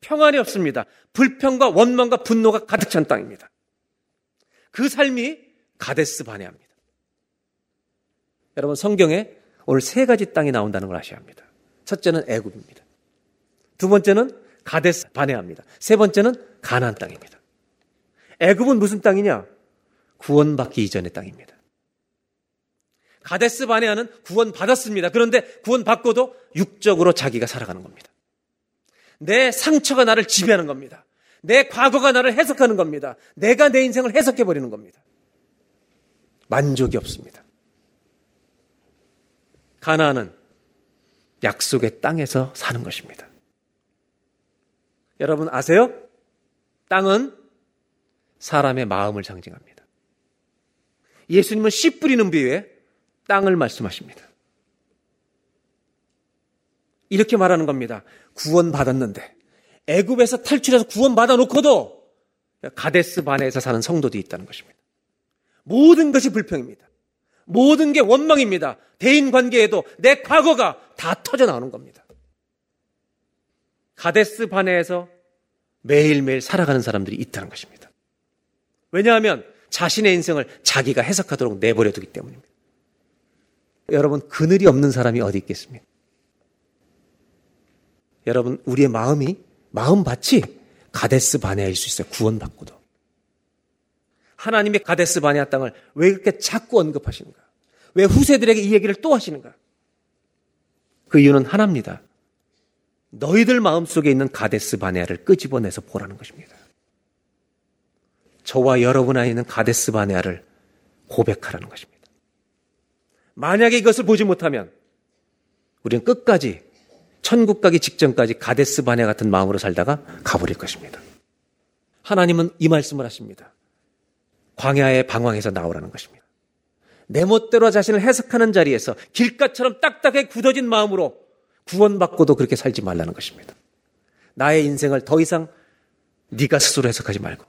평안이 없습니다. 불평과 원망과 분노가 가득 찬 땅입니다. 그 삶이 가데스 바네아입니다. 여러분 성경에 오늘 세 가지 땅이 나온다는 걸 아셔야 합니다. 첫째는 애굽입니다. 두 번째는 가데스 바네아입니다. 세 번째는 가나안 땅입니다. 애굽은 무슨 땅이냐? 구원받기 이전의 땅입니다. 가데스 바네아는 구원 받았습니다. 그런데 구원 받고도 육적으로 자기가 살아가는 겁니다. 내 상처가 나를 지배하는 겁니다. 내 과거가 나를 해석하는 겁니다. 내가 내 인생을 해석해 버리는 겁니다. 만족이 없습니다. 가나안은 약속의 땅에서 사는 것입니다. 여러분 아세요? 땅은 사람의 마음을 상징합니다. 예수님은 씨 뿌리는 비유에 땅을 말씀하십니다. 이렇게 말하는 겁니다. 구원받았는데 애굽에서 탈출해서 구원받아 놓고도 가데스 바네에서 사는 성도들이 있다는 것입니다. 모든 것이 불평입니다. 모든 게 원망입니다. 대인 관계에도 내 과거가 다 터져 나오는 겁니다. 가데스 바네에서 매일매일 살아가는 사람들이 있다는 것입니다. 왜냐하면 자신의 인생을 자기가 해석하도록 내버려 두기 때문입니다. 여러분, 그늘이 없는 사람이 어디 있겠습니까? 여러분, 우리의 마음이, 마음밭이 가데스 바네아일 수 있어요. 구원받고도. 하나님의 가데스 바네아 땅을 왜 그렇게 자꾸 언급하시는가? 왜 후세들에게 이 얘기를 또 하시는가? 그 이유는 하나입니다. 너희들 마음속에 있는 가데스 바네아를 끄집어내서 보라는 것입니다. 저와 여러분 안에 있는 가데스 바네아를 고백하라는 것입니다. 만약에 이것을 보지 못하면 우리는 끝까지 천국 가기 직전까지 가데스 바네 같은 마음으로 살다가 가버릴 것입니다. 하나님은 이 말씀을 하십니다. 광야의 방황에서 나오라는 것입니다. 내 멋대로 자신을 해석하는 자리에서 길가처럼 딱딱하게 굳어진 마음으로 구원받고도 그렇게 살지 말라는 것입니다. 나의 인생을 더 이상 네가 스스로 해석하지 말고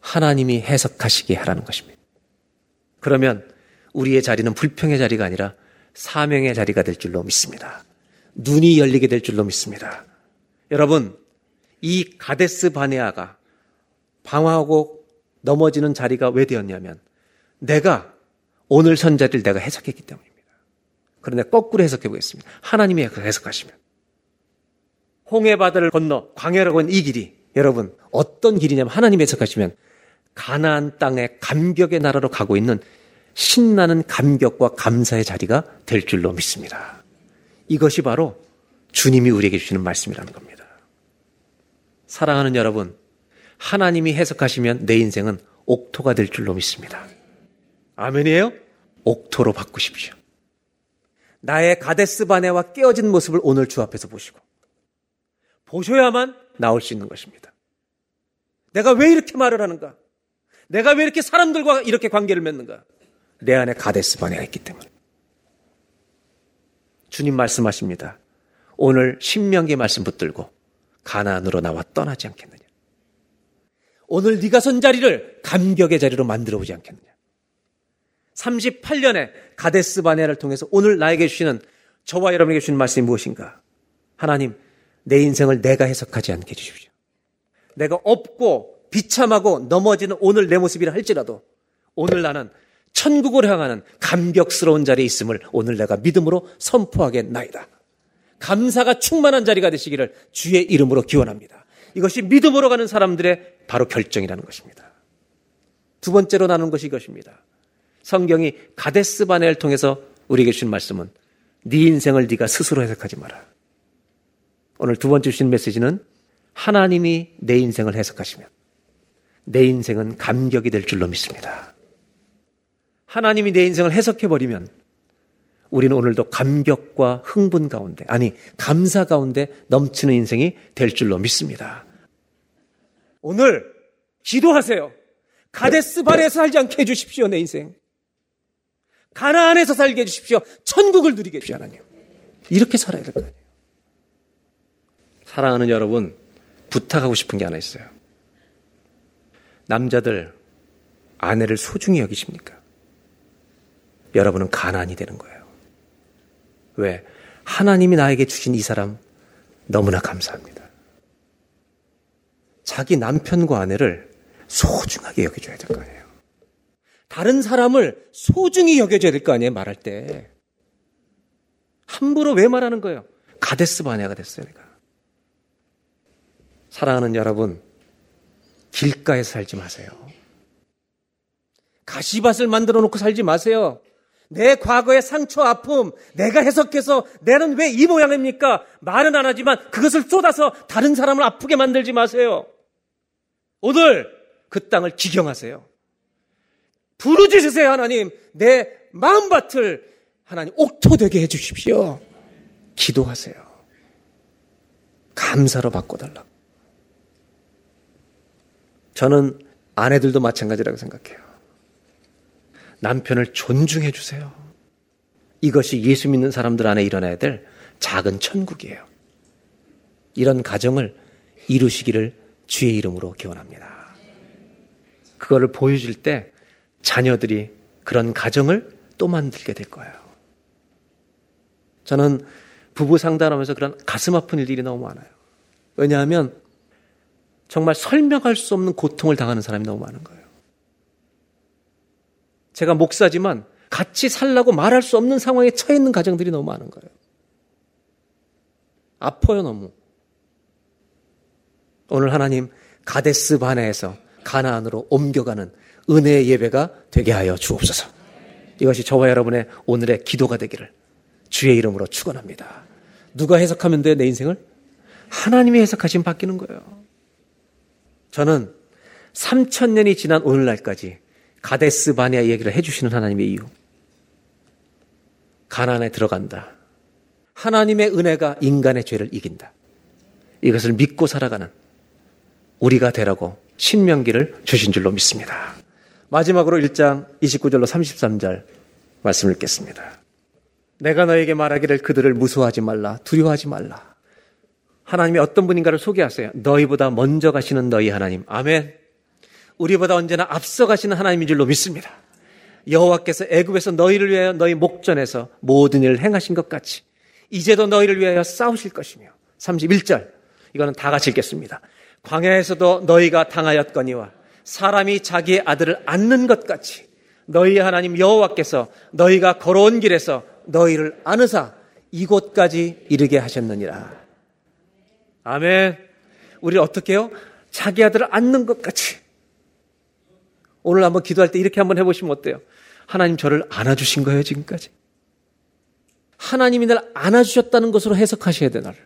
하나님이 해석하시게 하라는 것입니다. 그러면 우리의 자리는 불평의 자리가 아니라 사명의 자리가 될 줄로 믿습니다. 눈이 열리게 될 줄로 믿습니다. 여러분, 이 가데스 바네아가 방황하고 넘어지는 자리가 왜 되었냐면 내가 오늘 선자를 내가 해석했기 때문입니다. 그런데 거꾸로 해석해 보겠습니다. 하나님이 해석하시면 홍해 바다를 건너 광야라고 하는 이 길이 여러분 어떤 길이냐면 하나님이 해석하시면 가나안 땅의 감격의 나라로 가고 있는 신나는 감격과 감사의 자리가 될 줄로 믿습니다. 이것이 바로 주님이 우리에게 주시는 말씀이라는 겁니다. 사랑하는 여러분, 하나님이 해석하시면 내 인생은 옥토가 될 줄로 믿습니다. 아멘이에요? 옥토로 바꾸십시오. 나의 가데스 바네와 깨어진 모습을 오늘 주 앞에서 보시고 보셔야만 나올 수 있는 것입니다. 내가 왜 이렇게 말을 하는가? 내가 왜 이렇게 사람들과 이렇게 관계를 맺는가? 내 안에 가데스 바네가 있기 때문에. 주님 말씀하십니다. 오늘 신명기 말씀 붙들고 가나안으로 나와 떠나지 않겠느냐. 오늘 네가 선 자리를 감격의 자리로 만들어 보지 않겠느냐. 38년의 가데스 바네를 통해서 오늘 나에게 주시는 저와 여러분에게 주시는 말씀이 무엇인가? 하나님, 내 인생을 내가 해석하지 않게 해주십시오. 내가 없고 비참하고 넘어지는 오늘 내 모습이라 할지라도 오늘 나는 천국을 향하는 감격스러운 자리에 있음을 오늘 내가 믿음으로 선포하겠나이다. 감사가 충만한 자리가 되시기를 주의 이름으로 기원합니다. 이것이 믿음으로 가는 사람들의 바로 결정이라는 것입니다. 두 번째로 나눈 것이 이것입니다. 성경이 가데스 바네를 통해서 우리에게 주신 말씀은 네 인생을 네가 스스로 해석하지 마라. 오늘 두 번째 주신 메시지는 하나님이 내 인생을 해석하시면 내 인생은 감격이 될 줄로 믿습니다. 하나님이 내 인생을 해석해버리면 우리는 오늘도 감격과 흥분 가운데, 아니, 감사 가운데 넘치는 인생이 될 줄로 믿습니다. 오늘 기도하세요. 가데스 바에서 살지 않게 해주십시오, 내 인생. 가나안에서 살게 해주십시오. 천국을 누리게 해주십시오, 하나님. 이렇게 살아야 될 거 아니에요. 사랑하는 여러분, 부탁하고 싶은 게 하나 있어요. 남자들, 아내를 소중히 여기십니까? 여러분은 가난이 되는 거예요. 왜? 하나님이 나에게 주신 이 사람 너무나 감사합니다. 자기 남편과 아내를 소중하게 여겨줘야 될 거 아니에요. 다른 사람을 소중히 여겨줘야 될 거 아니에요, 말할 때. 함부로 왜 말하는 거예요? 가데스 됐어요, 내가. 사랑하는 여러분, 길가에서 살지 마세요. 가시밭을 만들어 놓고 살지 마세요. 내 과거의 상처, 아픔, 내가 해석해서 내는 왜 이 모양입니까? 말은 안 하지만 그것을 쏟아서 다른 사람을 아프게 만들지 마세요. 오늘 그 땅을 기경하세요. 부르짖으세요, 하나님. 내 마음밭을 하나님 옥토되게 해주십시오. 기도하세요. 감사로 바꿔달라고. 저는 아내들도 마찬가지라고 생각해요. 남편을 존중해 주세요. 이것이 예수 믿는 사람들 안에 일어나야 될 작은 천국이에요. 이런 가정을 이루시기를 주의 이름으로 기원합니다. 그거를 보여줄 때 자녀들이 그런 가정을 또 만들게 될 거예요. 저는 부부 상담하면서 그런 가슴 아픈 일들이 너무 많아요. 왜냐하면 정말 설명할 수 없는 고통을 당하는 사람이 너무 많은 거예요. 제가 목사지만 같이 살라고 말할 수 없는 상황에 처해 있는 가정들이 너무 많은 거예요. 아파요, 너무. 오늘 하나님 가데스 바네에서 가나안으로 옮겨가는 은혜의 예배가 되게 하여 주옵소서. 이것이 저와 여러분의 오늘의 기도가 되기를 주의 이름으로 축원합니다. 누가 해석하면 돼, 내 인생을? 하나님이 해석하시면 바뀌는 거예요. 저는 3천 년이 지난 오늘날까지 가데스 바니아 얘기를 해주시는 하나님의 이유. 가난에 들어간다. 하나님의 은혜가 인간의 죄를 이긴다. 이것을 믿고 살아가는 우리가 되라고 신명기를 주신 줄로 믿습니다. 마지막으로 1장 29절로 33절 말씀을 읽겠습니다. 내가 너에게 말하기를 그들을 무서워하지 말라, 두려워하지 말라. 하나님이 어떤 분인가를 소개하세요. 너희보다 먼저 가시는 너희 하나님. 아멘. 우리보다 언제나 앞서 가시는 하나님인 줄로 믿습니다. 여호와께서 애굽에서 너희를 위하여 너희 목전에서 모든 일을 행하신 것 같이 이제도 너희를 위하여 싸우실 것이며 31절 이거는 다 같이 읽겠습니다. 광야에서도 너희가 당하였거니와 사람이 자기의 아들을 안는 것 같이 너희 하나님 여호와께서 너희가 걸어온 길에서 너희를 안으사 이곳까지 이르게 하셨느니라. 아멘. 우리 어떻게 해요? 자기 아들을 안는 것 같이. 오늘 한번 기도할 때 이렇게 한번 해보시면 어때요? 하나님 저를 안아주신 거예요, 지금까지. 하나님이 날 안아주셨다는 것으로 해석하셔야 돼, 나를.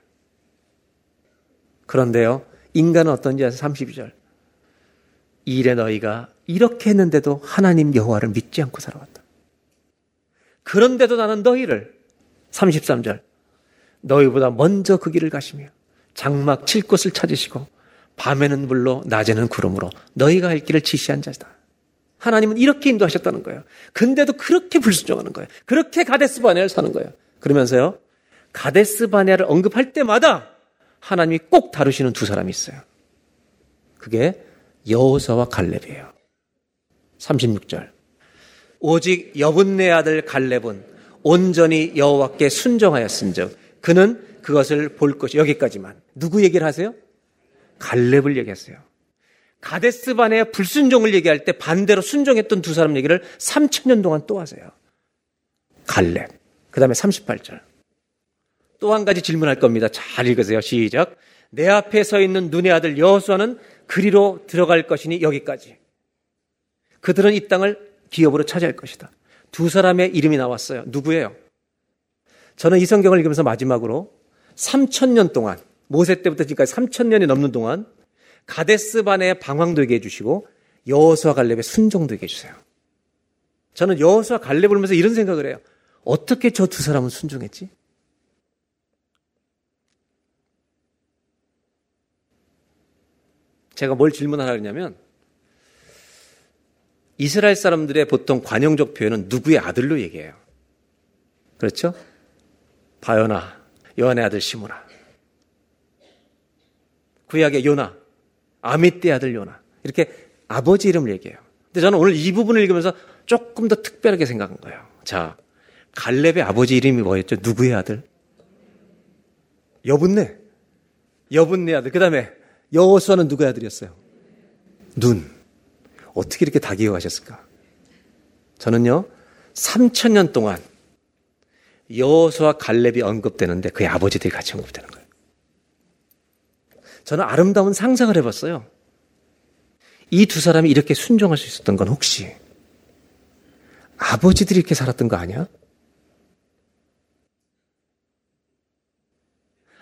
그런데요, 인간은 어떤지 아세요? 32절. 이래 너희가 이렇게 했는데도 하나님 여호와를 믿지 않고 살아왔다. 그런데도 나는 너희를 33절 너희보다 먼저 그 길을 가시며 장막 칠 곳을 찾으시고 밤에는 물로 낮에는 구름으로 너희가 할 길을 지시한 자다. 하나님은 이렇게 인도하셨다는 거예요. 근데도 그렇게 불순종하는 거예요. 그렇게 가데스 바네를 사는 거예요. 그러면서요. 가데스 바네를 언급할 때마다 하나님이 꼭 다루시는 두 사람이 있어요. 그게 여호사와 갈렙이에요. 36절. 오직 여분네 아들 갈렙은 온전히 여호와께 순종하였은즉 그는 그것을 볼 것이 여기까지만. 누구 얘기를 하세요? 갈렙을 얘기했어요. 가데스 반의 불순종을 얘기할 때 반대로 순종했던 두 사람 얘기를 3천년 동안 또 하세요. 갈렙. 그 다음에 38절. 또 한 가지 질문할 겁니다. 잘 읽으세요. 시작. 내 앞에 서 있는 눈의 아들 여호수아는 그리로 들어갈 것이니 여기까지. 그들은 이 땅을 기업으로 차지할 것이다. 두 사람의 이름이 나왔어요. 누구예요? 저는 이 성경을 읽으면서 마지막으로 3천년 동안 모세 때부터 지금까지 3천년이 넘는 동안 가데스 반의 방황되게 해주시고 여호수아 갈렙의 순종되게 해주세요. 저는 여호수아 갈렙을 보면서 이런 생각을 해요. 어떻게 저 두 사람은 순종했지? 제가 뭘 질문하려 했냐면 이스라엘 사람들의 보통 관용적 표현은 누구의 아들로 얘기해요. 그렇죠? 바요나, 요한의 아들 시므나. 구약의 요나, 아미떼 아들 요나. 이렇게 아버지 이름을 얘기해요. 근데 저는 오늘 이 부분을 읽으면서 조금 더 특별하게 생각한 거예요. 자, 갈렙의 아버지 이름이 뭐였죠? 누구의 아들? 여분네. 여분네 아들. 그 다음에 여호수아는 누구의 아들이었어요? 눈. 어떻게 이렇게 다 기억하셨을까? 저는요, 3천년 동안 여호수아 갈렙이 언급되는데 그의 아버지들이 같이 언급되는 거예요. 저는 아름다운 상상을 해봤어요. 이 두 사람이 이렇게 순종할 수 있었던 건 혹시 아버지들이 이렇게 살았던 거 아니야?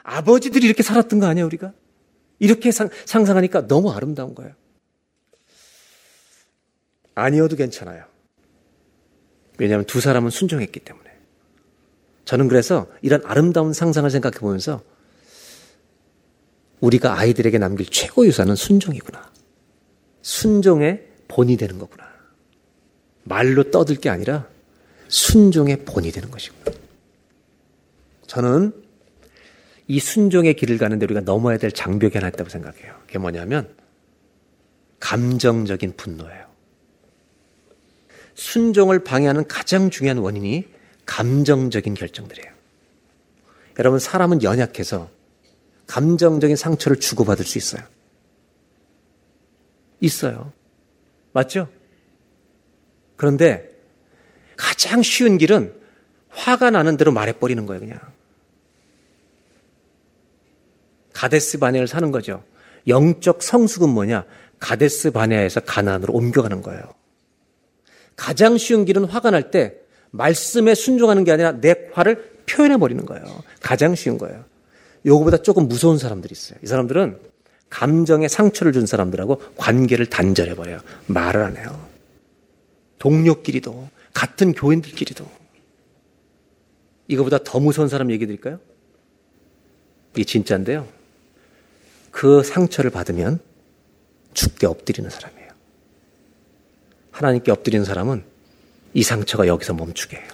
아버지들이 이렇게 살았던 거 아니야, 우리가? 이렇게 상, 상상하니까 너무 아름다운 거예요. 아니어도 괜찮아요. 왜냐하면 두 사람은 순종했기 때문에. 저는 그래서 이런 아름다운 상상을 생각해 보면서 우리가 아이들에게 남길 최고 유산은 순종이구나. 순종의 본이 되는 거구나. 말로 떠들 게 아니라 순종의 본이 되는 것이구나. 저는 이 순종의 길을 가는데 우리가 넘어야 될 장벽이 하나 있다고 생각해요. 그게 뭐냐면 감정적인 분노예요. 순종을 방해하는 가장 중요한 원인이 감정적인 결정들이에요. 여러분, 사람은 연약해서 감정적인 상처를 주고받을 수 있어요. 있어요. 맞죠? 그런데 가장 쉬운 길은 화가 나는 대로 말해버리는 거예요, 그냥. 가데스 바네를 사는 거죠. 영적 성숙은 뭐냐? 가데스 바네에서 가난으로 옮겨가는 거예요. 가장 쉬운 길은 화가 날 때 말씀에 순종하는 게 아니라 내 화를 표현해 버리는 거예요. 가장 쉬운 거예요. 요거보다 조금 무서운 사람들이 있어요. 이 사람들은 감정에 상처를 준 사람들하고 관계를 단절해 버려요. 말을 안 해요. 동료끼리도 같은 교인들끼리도 이거보다 더 무서운 사람 얘기 드릴까요? 이게 진짜인데요. 그 상처를 받으면 죽게 엎드리는 사람이에요. 하나님께 엎드리는 사람은 이 상처가 여기서 멈추게 해요.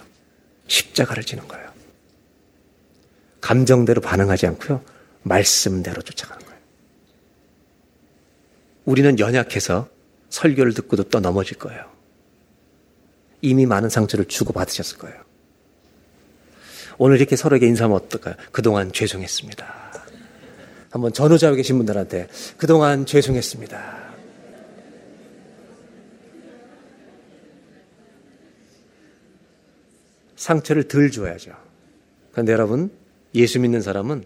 십자가를 지는 거예요. 감정대로 반응하지 않고요. 말씀대로 쫓아가는 거예요. 우리는 연약해서 설교를 듣고도 또 넘어질 거예요. 이미 많은 상처를 주고받으셨을 거예요. 오늘 이렇게 서로에게 인사하면 어떨까요? 그동안 죄송했습니다. 한번 전후자에 계신 분들한테 그동안 죄송했습니다. 상처를 덜 줘야죠. 그런데 여러분, 예수 믿는 사람은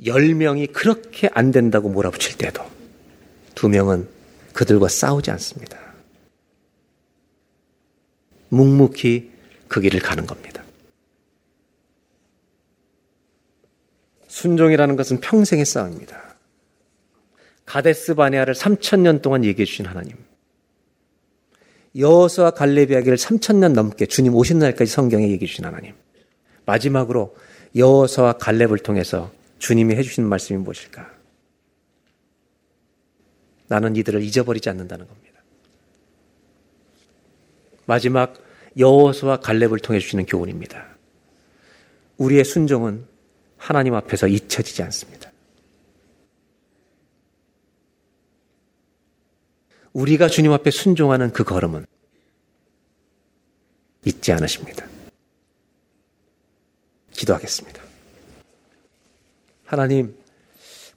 10명이 그렇게 안 된다고 몰아붙일 때도 두 명은 그들과 싸우지 않습니다. 묵묵히 그 길을 가는 겁니다. 순종이라는 것은 평생의 싸움입니다. 가데스 바네아를 3천년 동안 얘기해 주신 하나님. 여호수와 갈렙 이야기를 3천년 넘게 주님 오신 날까지 성경에 얘기해 주신 하나님. 마지막으로 여호수와 갈렙을 통해서 주님이 해 주신 말씀이 무엇일까? 나는 이들을 잊어버리지 않는다는 겁니다. 마지막 여호수와 갈렙을 통해 주시는 교훈입니다. 우리의 순종은 하나님 앞에서 잊혀지지 않습니다. 우리가 주님 앞에 순종하는 그 걸음은 잊지 않으십니다. 기도하겠습니다. 하나님,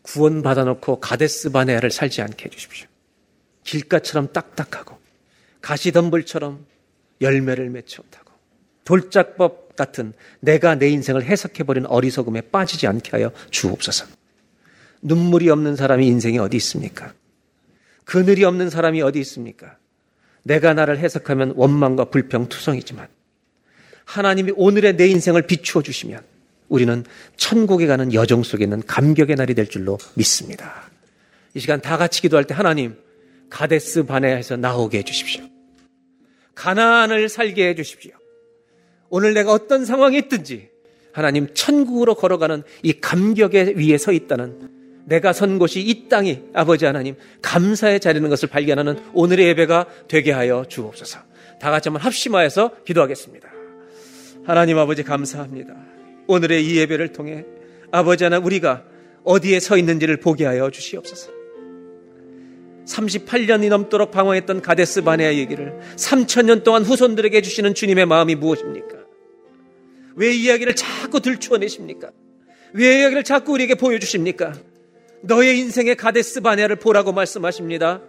구원 받아놓고 가데스 바네아를 살지 않게 해주십시오. 길가처럼 딱딱하고 가시덤불처럼 열매를 맺지 못하고 돌짝법 같은 내가 내 인생을 해석해버린 어리석음에 빠지지 않게 하여 주옵소서. 눈물이 없는 사람이 인생에 어디 있습니까? 그늘이 없는 사람이 어디 있습니까? 내가 나를 해석하면 원망과 불평 투성이지만 하나님이 오늘의 내 인생을 비추어 주시면 우리는 천국에 가는 여정 속에 있는 감격의 날이 될 줄로 믿습니다. 이 시간 다 같이 기도할 때 하나님 가데스 바네아에서 나오게 해 주십시오. 가나안을 살게 해 주십시오. 오늘 내가 어떤 상황이 있든지 하나님 천국으로 걸어가는 이 감격의 위에 서 있다는 내가 선 곳이 이 땅이 아버지 하나님 감사의 자리는 것을 발견하는 오늘의 예배가 되게 하여 주옵소서. 다 같이 한번 합심하여서 기도하겠습니다. 하나님 아버지 감사합니다. 오늘의 이 예배를 통해 아버지 하나 우리가 어디에 서 있는지를 보게 하여 주시옵소서. 38년이 넘도록 방황했던 가데스 바네아 얘기를 3천년 동안 후손들에게 해주시는 주님의 마음이 무엇입니까? 왜 이야기를 자꾸 들추어내십니까? 왜 이야기를 자꾸 우리에게 보여주십니까? 너의 인생의 가데스 바네아를 보라고 말씀하십니다.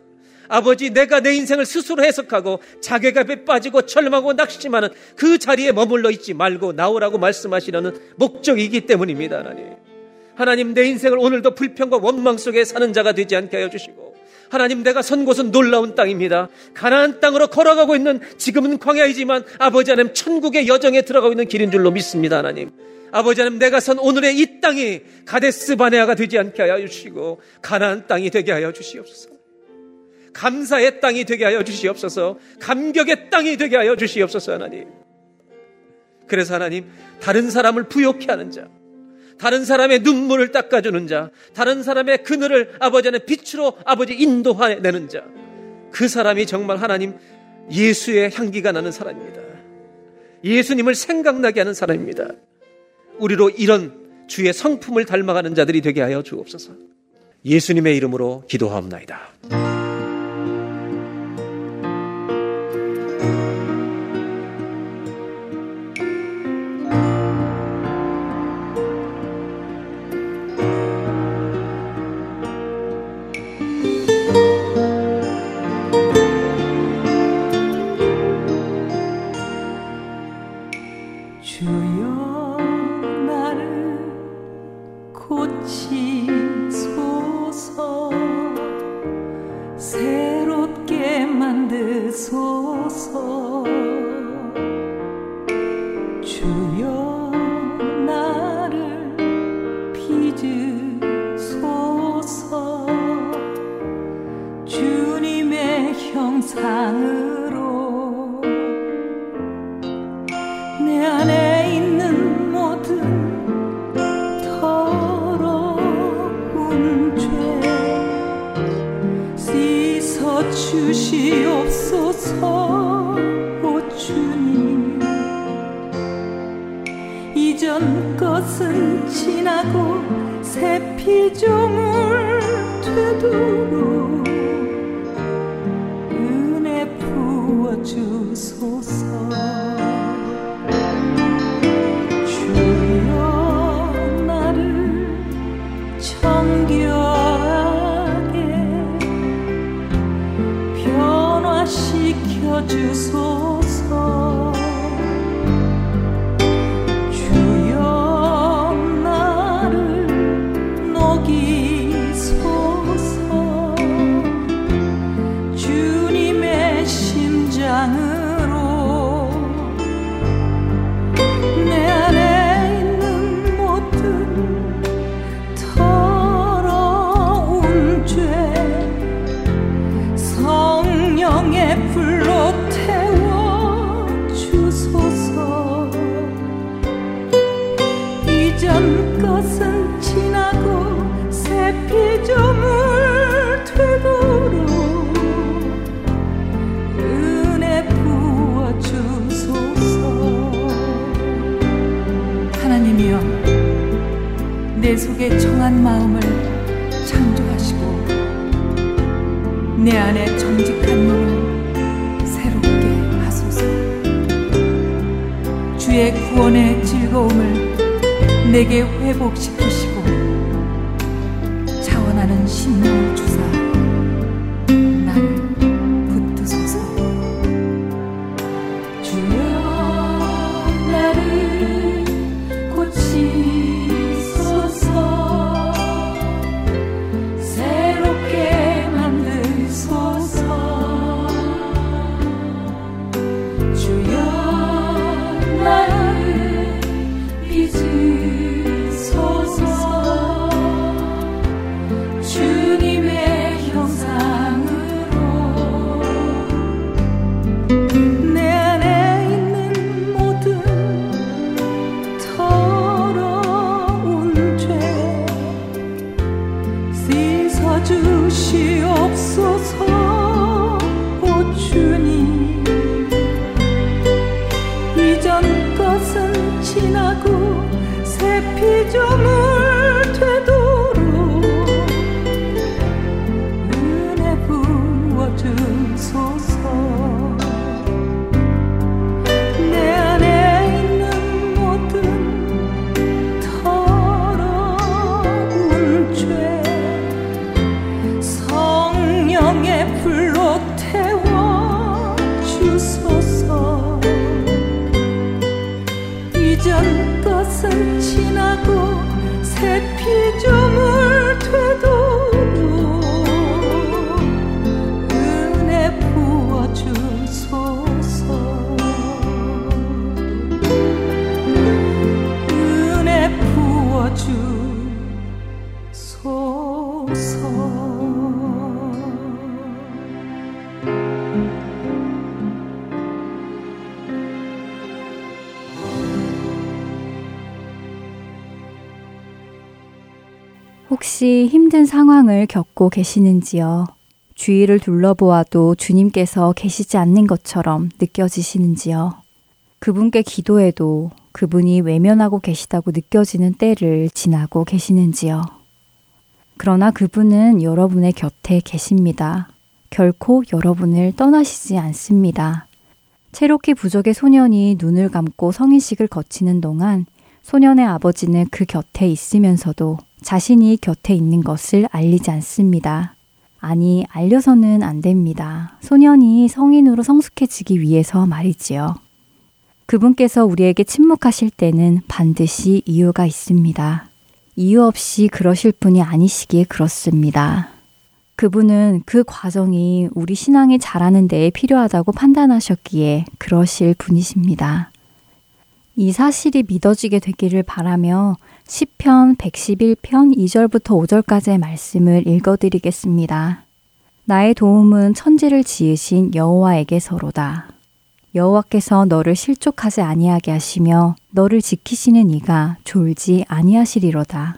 아버지, 내가 내 인생을 스스로 해석하고 자괴감에 빠지고 절망하고 낙심하는 그 자리에 머물러 있지 말고 나오라고 말씀하시려는 목적이기 때문입니다, 하나님. 하나님, 내 인생을 오늘도 불평과 원망 속에 사는 자가 되지 않게 하여 주시고, 하나님 내가 선 곳은 놀라운 땅입니다. 가나안 땅으로 걸어가고 있는 지금은 광야이지만 아버지 하나님 천국의 여정에 들어가고 있는 길인 줄로 믿습니다, 하나님. 아버지 하나님 내가 선 오늘의 이 땅이 가데스 바네아가 되지 않게 하여 주시고 가나안 땅이 되게 하여 주시옵소서. 감사의 땅이 되게 하여 주시옵소서. 감격의 땅이 되게 하여 주시옵소서, 하나님. 그래서 하나님 다른 사람을 부욕해 하는 자 다른 사람의 눈물을 닦아주는 자, 다른 사람의 그늘을 아버지 안에 빛으로 아버지 인도해내는 자, 그 사람이 정말 하나님 예수의 향기가 나는 사람입니다. 예수님을 생각나게 하는 사람입니다. 우리로 이런 주의 성품을 닮아가는 자들이 되게 하여 주옵소서. 예수님의 이름으로 기도하옵나이다. 힘든 상황을 겪고 계시는지요? 주위를 둘러보아도 주님께서 계시지 않는 것처럼 느껴지시는지요? 그분께 기도해도 그분이 외면하고 계시다고 느껴지는 때를 지나고 계시는지요? 그러나 그분은 여러분의 곁에 계십니다. 결코 여러분을 떠나시지 않습니다. 체로키 부족의 소년이 눈을 감고 성인식을 거치는 동안 소년의 아버지는 그 곁에 있으면서도 자신이 곁에 있는 것을 알리지 않습니다. 아니, 알려서는 안 됩니다. 소년이 성인으로 성숙해지기 위해서 말이지요. 그분께서 우리에게 침묵하실 때는 반드시 이유가 있습니다. 이유 없이 그러실 분이 아니시기에 그렇습니다. 그분은 그 과정이 우리 신앙이 자라는 데에 필요하다고 판단하셨기에 그러실 분이십니다. 이 사실이 믿어지게 되기를 바라며 시편 111편 2절부터 5절까지의 말씀을 읽어드리겠습니다. 나의 도움은 천지를 지으신 여호와에게서로다. 여호와께서 너를 실족하지 아니하게 하시며 너를 지키시는 이가 졸지 아니하시리로다.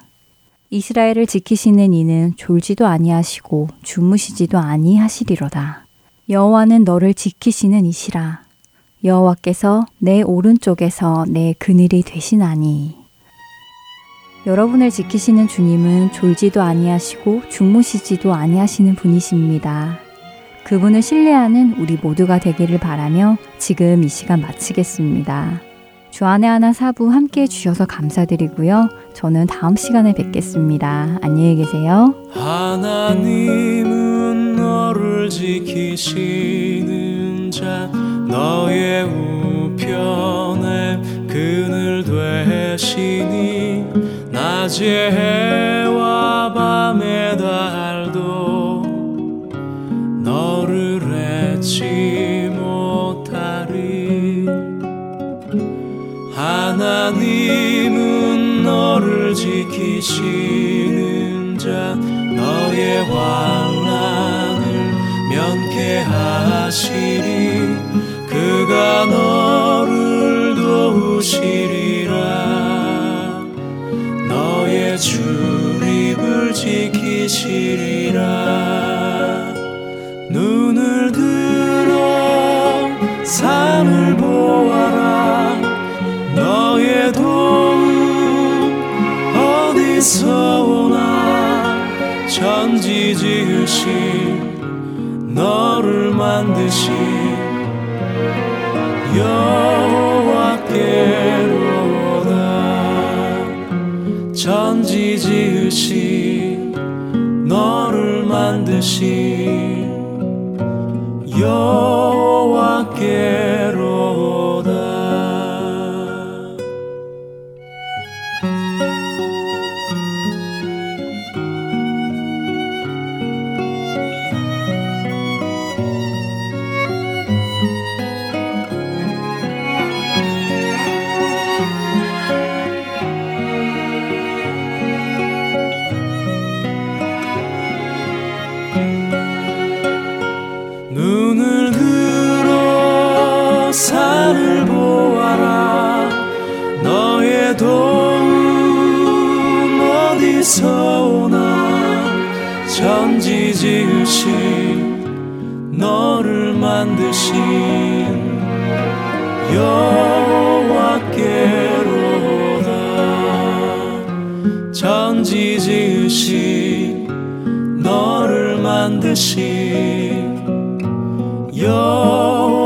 이스라엘을 지키시는 이는 졸지도 아니하시고 주무시지도 아니하시리로다. 여호와는 너를 지키시는 이시라. 여호와께서 내 오른쪽에서 내 그늘이 되시나니. 여러분을 지키시는 주님은 졸지도 아니하시고 주무시지도 아니하시는 분이십니다. 그분을 신뢰하는 우리 모두가 되기를 바라며 지금 이 시간 마치겠습니다. 주안의 하나 사부 함께 해주셔서 감사드리고요. 저는 다음 시간에 뵙겠습니다. 안녕히 계세요. 하나님은 너를 지키시는 자 너의 우편에 그늘 되시니 낮에 해와 밤에 달도 너를 잊지 못하리. 하나님은 너를 지키시는 자 너의 환난을 면케하시리. 그가 너를 도우시리 지키시리라. 눈을 들어 산을 보아라. 너의 도움 어디서 오나. 천지 지으신 너를 만드신 여호와께로다. 천지 지으신 만드 만드신 여호와께로다. 천지 지으신 너를 만드신 여